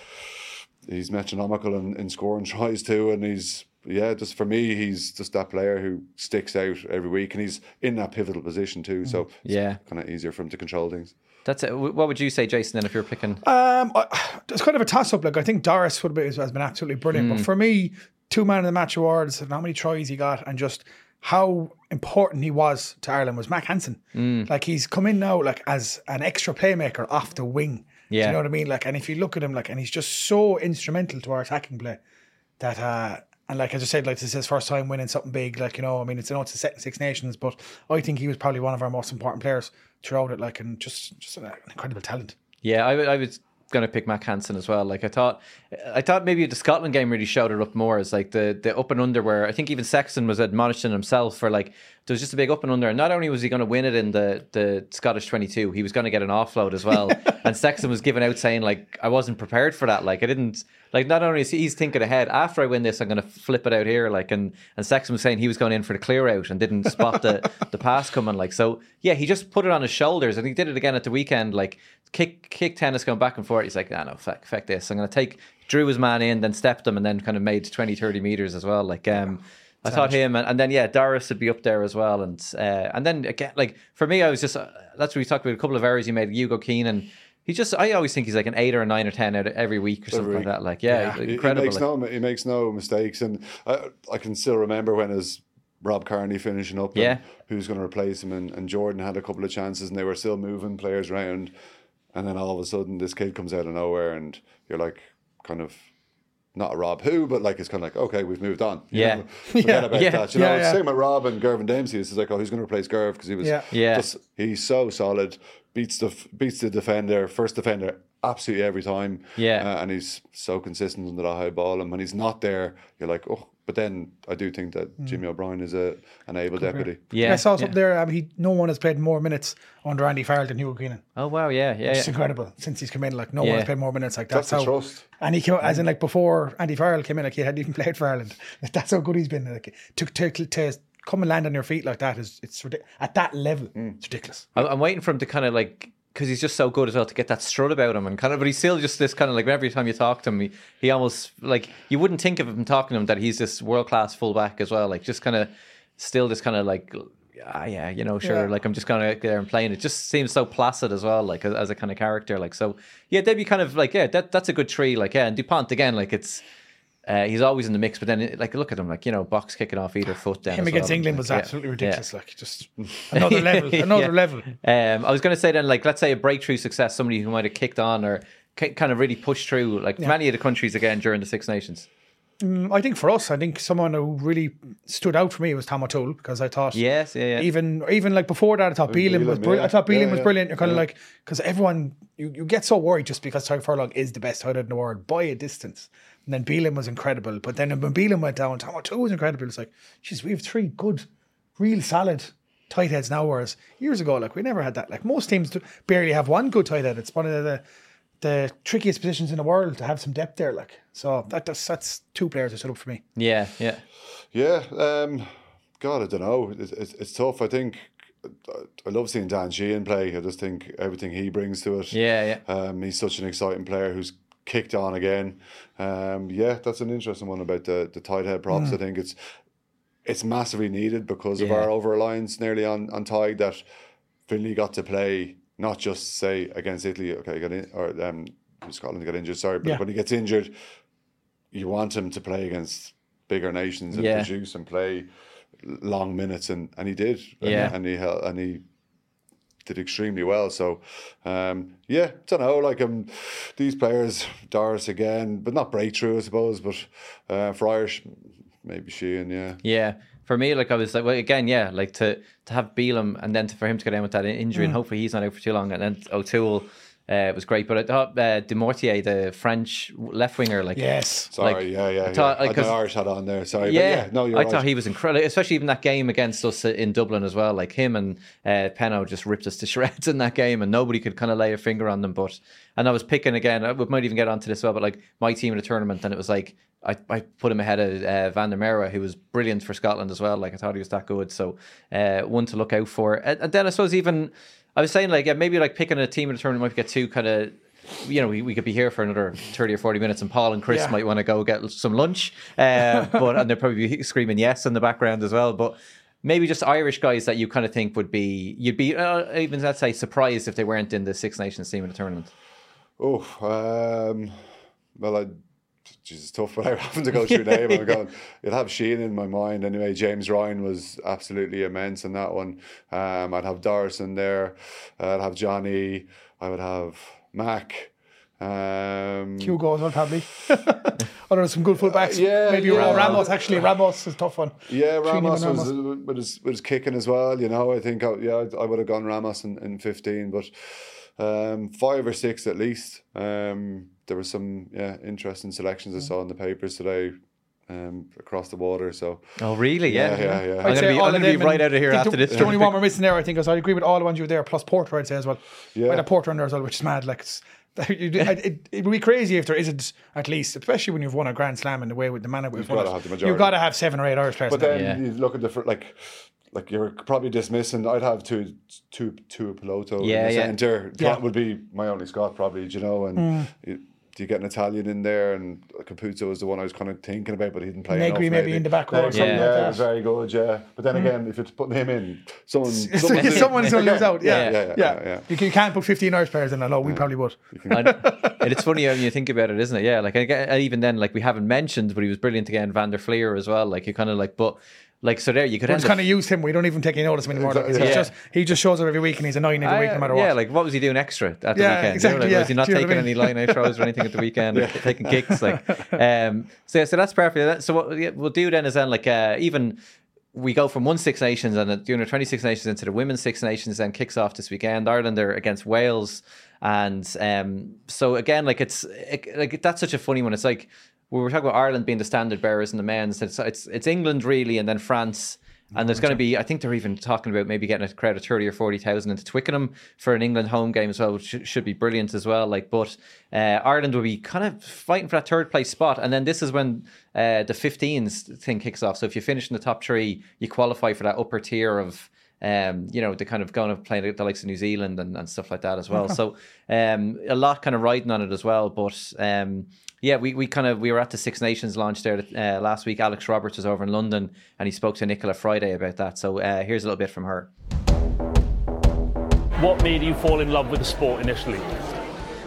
he's metronomical in, in scoring tries too. And he's yeah, just for me, he's just that player who sticks out every week, and he's in that pivotal position too. So it's Yeah. kind of easier for him to control things. That's it. What would you say, Jason? Then, if you're picking, Um, I- it's kind of a toss up. Like I think Doris would be, has been absolutely brilliant, but for me, two man of the match awards and how many tries he got, and just how important he was to Ireland was Mack Hansen. Like he's come in now, like as an extra playmaker off the wing. Do Yeah. you know what I mean? Like, and if you look at him, like, and he's just so instrumental to our attacking play that. uh and like as I said, like this is his first time winning something big. Like you know, I mean, it's I know it's a Six Nations, but I think he was probably one of our most important players throughout it. Like, and just just an incredible talent. yeah, I was going to pick Mack Hansen as well. Like I thought, I thought maybe the Scotland game really showed it up more as like the the up and under where I think even Sexton was admonishing himself for like there was just a big up and under. And not only was he going to win it in the the Scottish twenty two, he was going to get an offload as well. and Sexton was giving out saying like I wasn't prepared for that. Like I didn't like not only is he, he's thinking ahead after I win this, I'm going to flip it out here. Like and and Sexton was saying he was going in for the clear out and didn't spot the the pass coming. Like so, yeah, he just put it on his shoulders and he did it again at the weekend. Like kick kick tennis going back and forth. He's like, nah, no, fuck, fuck this. I'm going to take drew his man in, then stepped him, and then kind of made 20, 30 meters as well. Like um. I thought him, and, and then yeah, Doris would be up there as well, and uh, and then again, like for me, I was just uh, that's what we talked about. A couple of errors he made. Hugo Keenan, he just I always think he's like an eight or a nine or ten out every week or something like that. Like yeah, He- incredible. He makes no he makes no mistakes, and I, I can still remember when his Rob Kearney finishing up. Yeah. who's going to replace him? And, and Jordan had a couple of chances, and they were still moving players around. And then all of a sudden, this kid comes out of nowhere, and you're like, kind of. Not a Rob who, but like it's kind of like okay, we've moved on. You Yeah. know, forget about Yeah. that. You Yeah, it's yeah. same with Rob and Girvan Dempsey. It's like oh, who's going to replace Gerv because he was Yeah. Yeah. just he's so solid, beats the beats the defender, first defender absolutely every time. Yeah. Uh, and he's so consistent under the high ball. And when he's not there, you're like, oh. But then I do think that Jimmy O'Brien is a an able deputy. yeah, I saw yeah. something there. Um, he no one has played more minutes under Andy Farrell than Hugo Keenan. Oh wow, yeah, yeah, It's yeah. incredible since he's come in. Like no Yeah. one has played more minutes like that. That's how, trust. And he came as in like before Andy Farrell came in, like he hadn't even played for Ireland. Like, that's how good he's been. Like to to, to come and land on your feet like that is it's at that level. It's ridiculous. I- I'm waiting for him to kind of like because he's just so good as well to get that strut about him and kind of, but he's still just this kind of like every time you talk to him, he, he almost like you wouldn't think of him talking to him that he's this world class fullback as well, like just kind of still this kind of like. Ah, yeah, you know, sure. Yeah. Like I'm just gonna get there and playing. It just seems so placid as well, like as, as a kind of character. Like so, yeah, they'd be kind of like, yeah, that that's a good tree. Like yeah, and Dupont again, like it's uh, he's always in the mix. But then, like, look at him, like you know, box kicking off either foot down. Him as against well. England Like, was yeah, absolutely yeah. ridiculous. Like just another level, another Yeah. level. Um, I was going to say then, like, let's say a breakthrough success, somebody who might have kicked on or ki- kind of really pushed through, like many of the countries again during the Six Nations. I think for us, I think someone who really stood out for me was Tom O'Toole because I thought Yes, yeah, yeah. even even like before that, I thought Bealham was brilliant. yeah. I thought Bealham Yeah, was yeah. brilliant. You're kind of like because everyone you, you get so worried just because Tadhg Furlong is the best tight in the world by a distance. And then Bealham was incredible, but then when Bealham went down, Tom O'Toole was incredible. It's like, geez, we have three good, real solid tight heads now. Whereas years ago, like we never had that. Like most teams barely have one good tight head. It's one of the the trickiest positions in the world to have some depth there. Like so, that that's, that's two players that stood up for me. Yeah, yeah. Yeah, um, God, I don't know. It's, it's, it's tough. I think I love seeing Dan Sheehan play. I just think everything he brings to it. Yeah, yeah. Um, he's such an exciting player who's kicked on again. Um, yeah, that's an interesting one about the the tight head props. I think it's it's massively needed because of our over reliance nearly on on Tadhg that Finlay got to play not just say against Italy. Okay, got in, or um, Scotland got injured. Sorry, but Yeah. when he gets injured, you want him to play against bigger nations and Yeah. produce and play long minutes, and, and he did. And- Yeah. and, he and he did extremely well. So, um, yeah, I don't know. Like um, these players, Doris again, but not breakthrough, I suppose. But uh, for Irish, maybe Sheehan, yeah. Yeah. For me, like I was like, well, again, yeah, like to to have Bealham and then to, for him to go down with that injury Mm. and hopefully he's not out for too long, and then O'Toole. Uh, it was great. But I thought uh, Dumortier, the French left winger, like Yes. Sorry, like, yeah, yeah. I thought- yeah. like, I had 'cause- Irish hat on there. Sorry, yeah, but yeah, no, you're I right. thought he was incredible, especially even that game against us in Dublin as well. Like him and uh, Penaud just ripped us to shreds in that game, and nobody could kind of lay a finger on them. But and I was picking again. We might even get onto this as well, but like my team in the tournament, and it was like I, I put him ahead of uh, Van der Merwe, who was brilliant for Scotland as well. Like I thought he was that good, so uh, one to look out for. And, and then I suppose even I was saying like yeah, maybe like picking a team in the tournament might get too kind of you know, we, we could be here for another 30 or 40 minutes and Paul and Chris Yeah. might want to go get some lunch. Uh, but and they'll probably be screaming yes in the background as well. But maybe just Irish guys that you kind of think would be, you'd be uh, even, let's say, surprised if they weren't in the Six Nations team in the tournament. Oh, um, well, I, Jesus, tough without having to go through name. I'm going, you'd have Sheen in my mind anyway. James Ryan was absolutely immense in that one. Um, I'd have Doris in there. I'd have Johnny. I would have Mack. Um, Hugo as well, probably. I don't know, some good fullbacks. yeah, Maybe yeah. Ramos, actually. Ramos is a tough one. Yeah, Between him Ramos and was uh, with his, with his kicking as well. You know, I think I, yeah, I would have gone Ramos in, in fifteen, but um, five or six at least. Um, there were some yeah interesting selections I saw in the papers today. Um, across the water, so Oh, really? Yeah. Yeah, yeah, yeah. I'm gonna be, I'm gonna be right and out of here after the, this. The only one we're missing there, I think, is I agree with all the ones you were there, plus Porter, I'd say as well. Yeah. I'd have Porter in there as well, which is mad. Like, it's, you do- it, it would be crazy if there isn't at least, especially when you've won a Grand Slam in the way with the manner we've You've gotta have the majority. You've got to have seven or eight Irish players. But then Yeah. you look at the like, like you're probably dismissing. I'd have two, two, two Piloto Yeah, in the yeah. centre. Yeah. That would be my only Scot probably. do You know, and you, do you get an Italian in there? And Capuozzo was the one I was kind of thinking about, but he didn't play. Negri enough, maybe in the back row or Negri, yeah, like that. was very good. Yeah, but then hmm. again, if you're putting him in, someone, someone's, Someone's going to lose out. Yeah. Yeah, yeah, yeah, yeah. yeah. You, can, you can't put 15 Irish players in. I know, we probably would. and, and it's funny uh, when you think about it, isn't it? Yeah, like and even then, like we haven't mentioned, but he was brilliant again, Van der Flier as well. Like you kind of like, but like so there you could We just kind of used him. We don't even take any notice of him anymore. Like, Yeah. just, he just shows up every week and he's annoying every week Ah, no matter yeah, what. like what was he doing extra at the Yeah, weekend? exactly, like, yeah. Was he not Do you know taking I any line out throws or anything at the weekend? or taking kicks, like. Um, so yeah, so that's perfect. That- So what yeah, we'll do then is then like uh, even we go from one Six Nations and the under twenty Six Nations into the Women's Six Nations. Then kicks off this weekend. Ireland are against Wales, and um, so again, like it's it, like that's such a funny one. It's like we were talking about Ireland being the standard bearers in the men's. It's it's it's England really, and then France. And there's going to be, I think they're even talking about maybe getting a crowd of 30 or 40,000 into Twickenham for an England home game as well, which should, be brilliant as well. Like, but uh, Ireland will be kind of fighting for that third place spot. And then this is when uh, the 15s thing kicks off. So if you finish in the top three, you qualify for that upper tier of, um, you know, the kind of going to play the, the likes of New Zealand and, and stuff like that as well. So um, a lot kind of riding on it as well. But um, yeah, we, we kind of we were at the Six Nations launch there uh, last week. Alex Roberts was over in London and he spoke to Nichola Fryday about that. So uh, here's a little bit from her. What made you fall in love with the sport initially?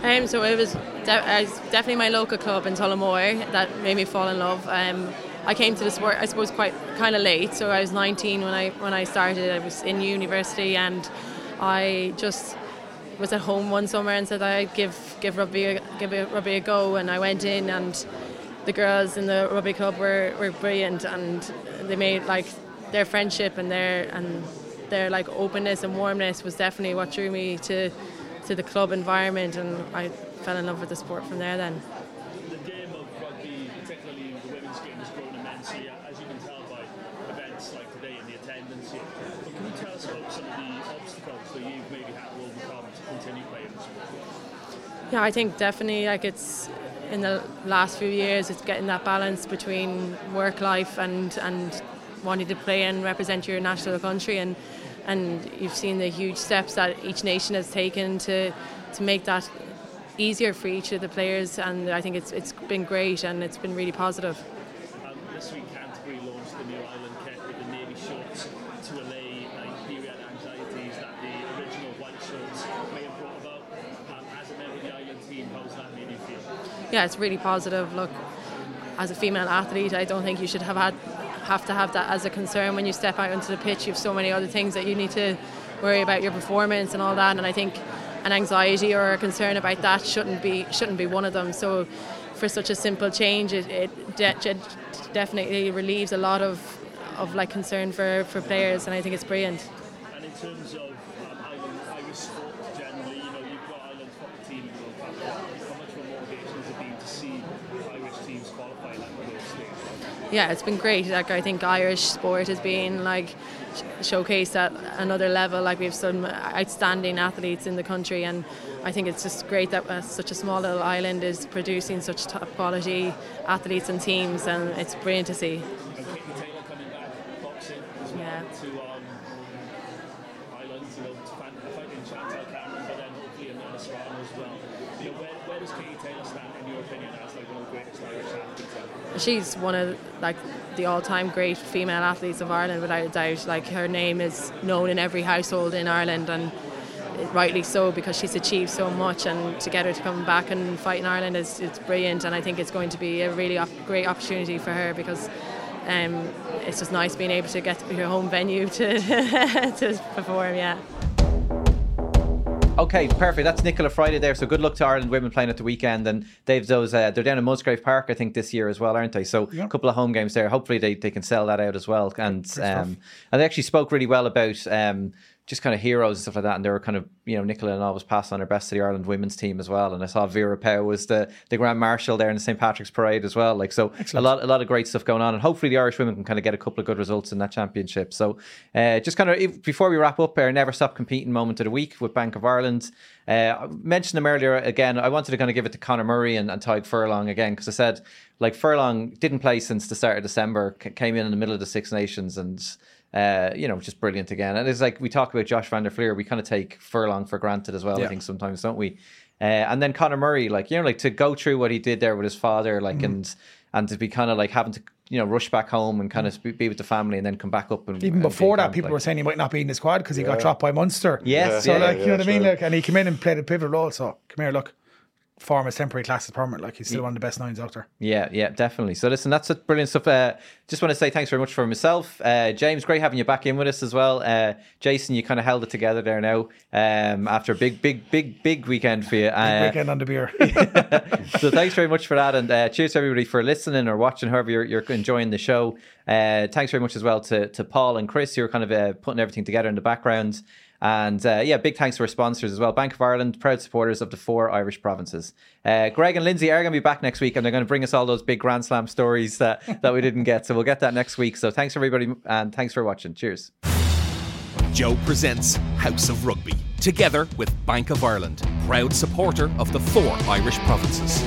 Um, so it was, de- it was definitely my local club in Tullamore that made me fall in love. Um, I came to the sport, I suppose, quite kind of late. So I was 19 when I when I started. I was in university, and I just was at home one summer and said I'd give give rugby a, give a, rugby a go. And I went in, and the girls in the rugby club were, were brilliant, and they made like their friendship and their and their like openness and warmness was definitely what drew me to to the club environment, and I fell in love with the sport from there. Then. The game of rugby, particularly the women's game, has grown immensely, as you can tell by events like today and the attendance here. But can you tell us about some of the obstacles that you've maybe had to overcome to continue playing the sport? Yeah, I think definitely like it's in the last few years it's getting that balance between work life and and wanting to play and represent your national country and and you've seen the huge steps that each nation has taken to to make that easier for each of the players and I think it's it's been great and it's been really positive. Um, this week, Canterbury launched the new Island kit with the navy shorts to allay like, period anxieties that the original white shorts may have brought about. Um, as a member of the Island team, how's that made you feel? Yeah, it's really positive. Look, as a female athlete, I don't think you should have had have to have that as a concern when you step out onto the pitch. You have so many other things that you need to worry about your performance and all that. And I think an anxiety or a concern about that shouldn't be shouldn't be one of them. So, for such a simple change, it, it de- de- definitely relieves a lot of of like concern for, for players, and I think it's brilliant. And in terms of um, Island, Irish sport generally, you know, you've got Ireland football team yeah, it's been great. Like I think Irish sport has been like sh- showcased at another level. Like we have some outstanding athletes in the country, and I think it's just great that uh, such a small little island is producing such top quality athletes and teams, and it's brilliant to see. And Katie Taylor coming back, boxing as well Yeah. to um, Ireland, you know, to fan, fighting Chantal Cameron, but then hopefully Amanda Serrano as well. You know, where, where does Katie Taylor stand in your opinion as like one of the greatest Irish athletes ever? She's one of like the all-time great female athletes of Ireland, without a doubt. Like her name is known in every household in Ireland, and rightly so because she's achieved so much. And to get her to come back and fight in Ireland is it's brilliant, and I think it's going to be a really op- great opportunity for her because. Um, it's just nice being able to get your home venue to to perform. Yeah. Okay, perfect. That's Nichola Fryday there. So good luck to Ireland women playing at the weekend. And they've those, uh, they're down in Musgrave Park, I think, this year as well, aren't they? So a couple of home games there. Hopefully they, they can sell that out as well. And um, and they actually spoke really well about um, just kind of heroes and stuff like that. And they were kind of, you know, Nichola and I was passed on her best to the Ireland women's team as well. And I saw Vera Pauw was the, the Grand Marshal there in the St. Patrick's Parade as well. Like, so a lot, a lot of great stuff going on. And hopefully the Irish women can kind of get a couple of good results in that championship. So uh, just kind of, if, before we wrap up, our never stop competing moment of the week with Bank of Ireland. Uh, I mentioned them earlier again. I wanted to kind of give it to Conor Murray and, and Tadhg Furlong again because I said like Furlong didn't play since the start of December, c- came in in the middle of the Six Nations and uh, you know just brilliant again. And it's like we talk about Josh Van der Flier, we kind of take Furlong for granted as well. I think sometimes don't we? Uh, and then Conor Murray, like you know, like to go through what he did there with his father, like Mm-hmm. and and to be kind of like having to you know rush back home and kind of be with the family and then come back up and Even and before that, camp, people like- were saying he might not be in the squad because he got dropped by Munster. Yes, So, yeah, like, you know yeah, what I mean? sure. Like, and he came in and played a pivotal role. So, come here, look. Form his temporary class is permanent. Like, he's still one of the best nines out there. Yeah, yeah, definitely. So listen, that's it, brilliant stuff. Uh, just want to say thanks very much for myself, uh, James. Great having you back in with us as well. Uh, Jason, you kind of held it together there now um, after a big, big, big, big weekend for you. Uh, Weekend on the beer. so thanks very much for that, and uh, cheers to everybody for listening or watching, however you're, you're enjoying the show. Uh, thanks very much as well to to Paul and Chris, who are kind of uh, putting everything together in the background. And uh, yeah, big thanks to our sponsors as well. Bank of Ireland, proud supporters of the four Irish provinces. Uh, Greg and Lindsay are going to be back next week, and they're going to bring us all those big Grand Slam stories that, that we didn't get. So we'll get that next week. So thanks everybody, and thanks for watching. Cheers. Joe presents House of Rugby, together with Bank of Ireland, proud supporter of the four Irish provinces.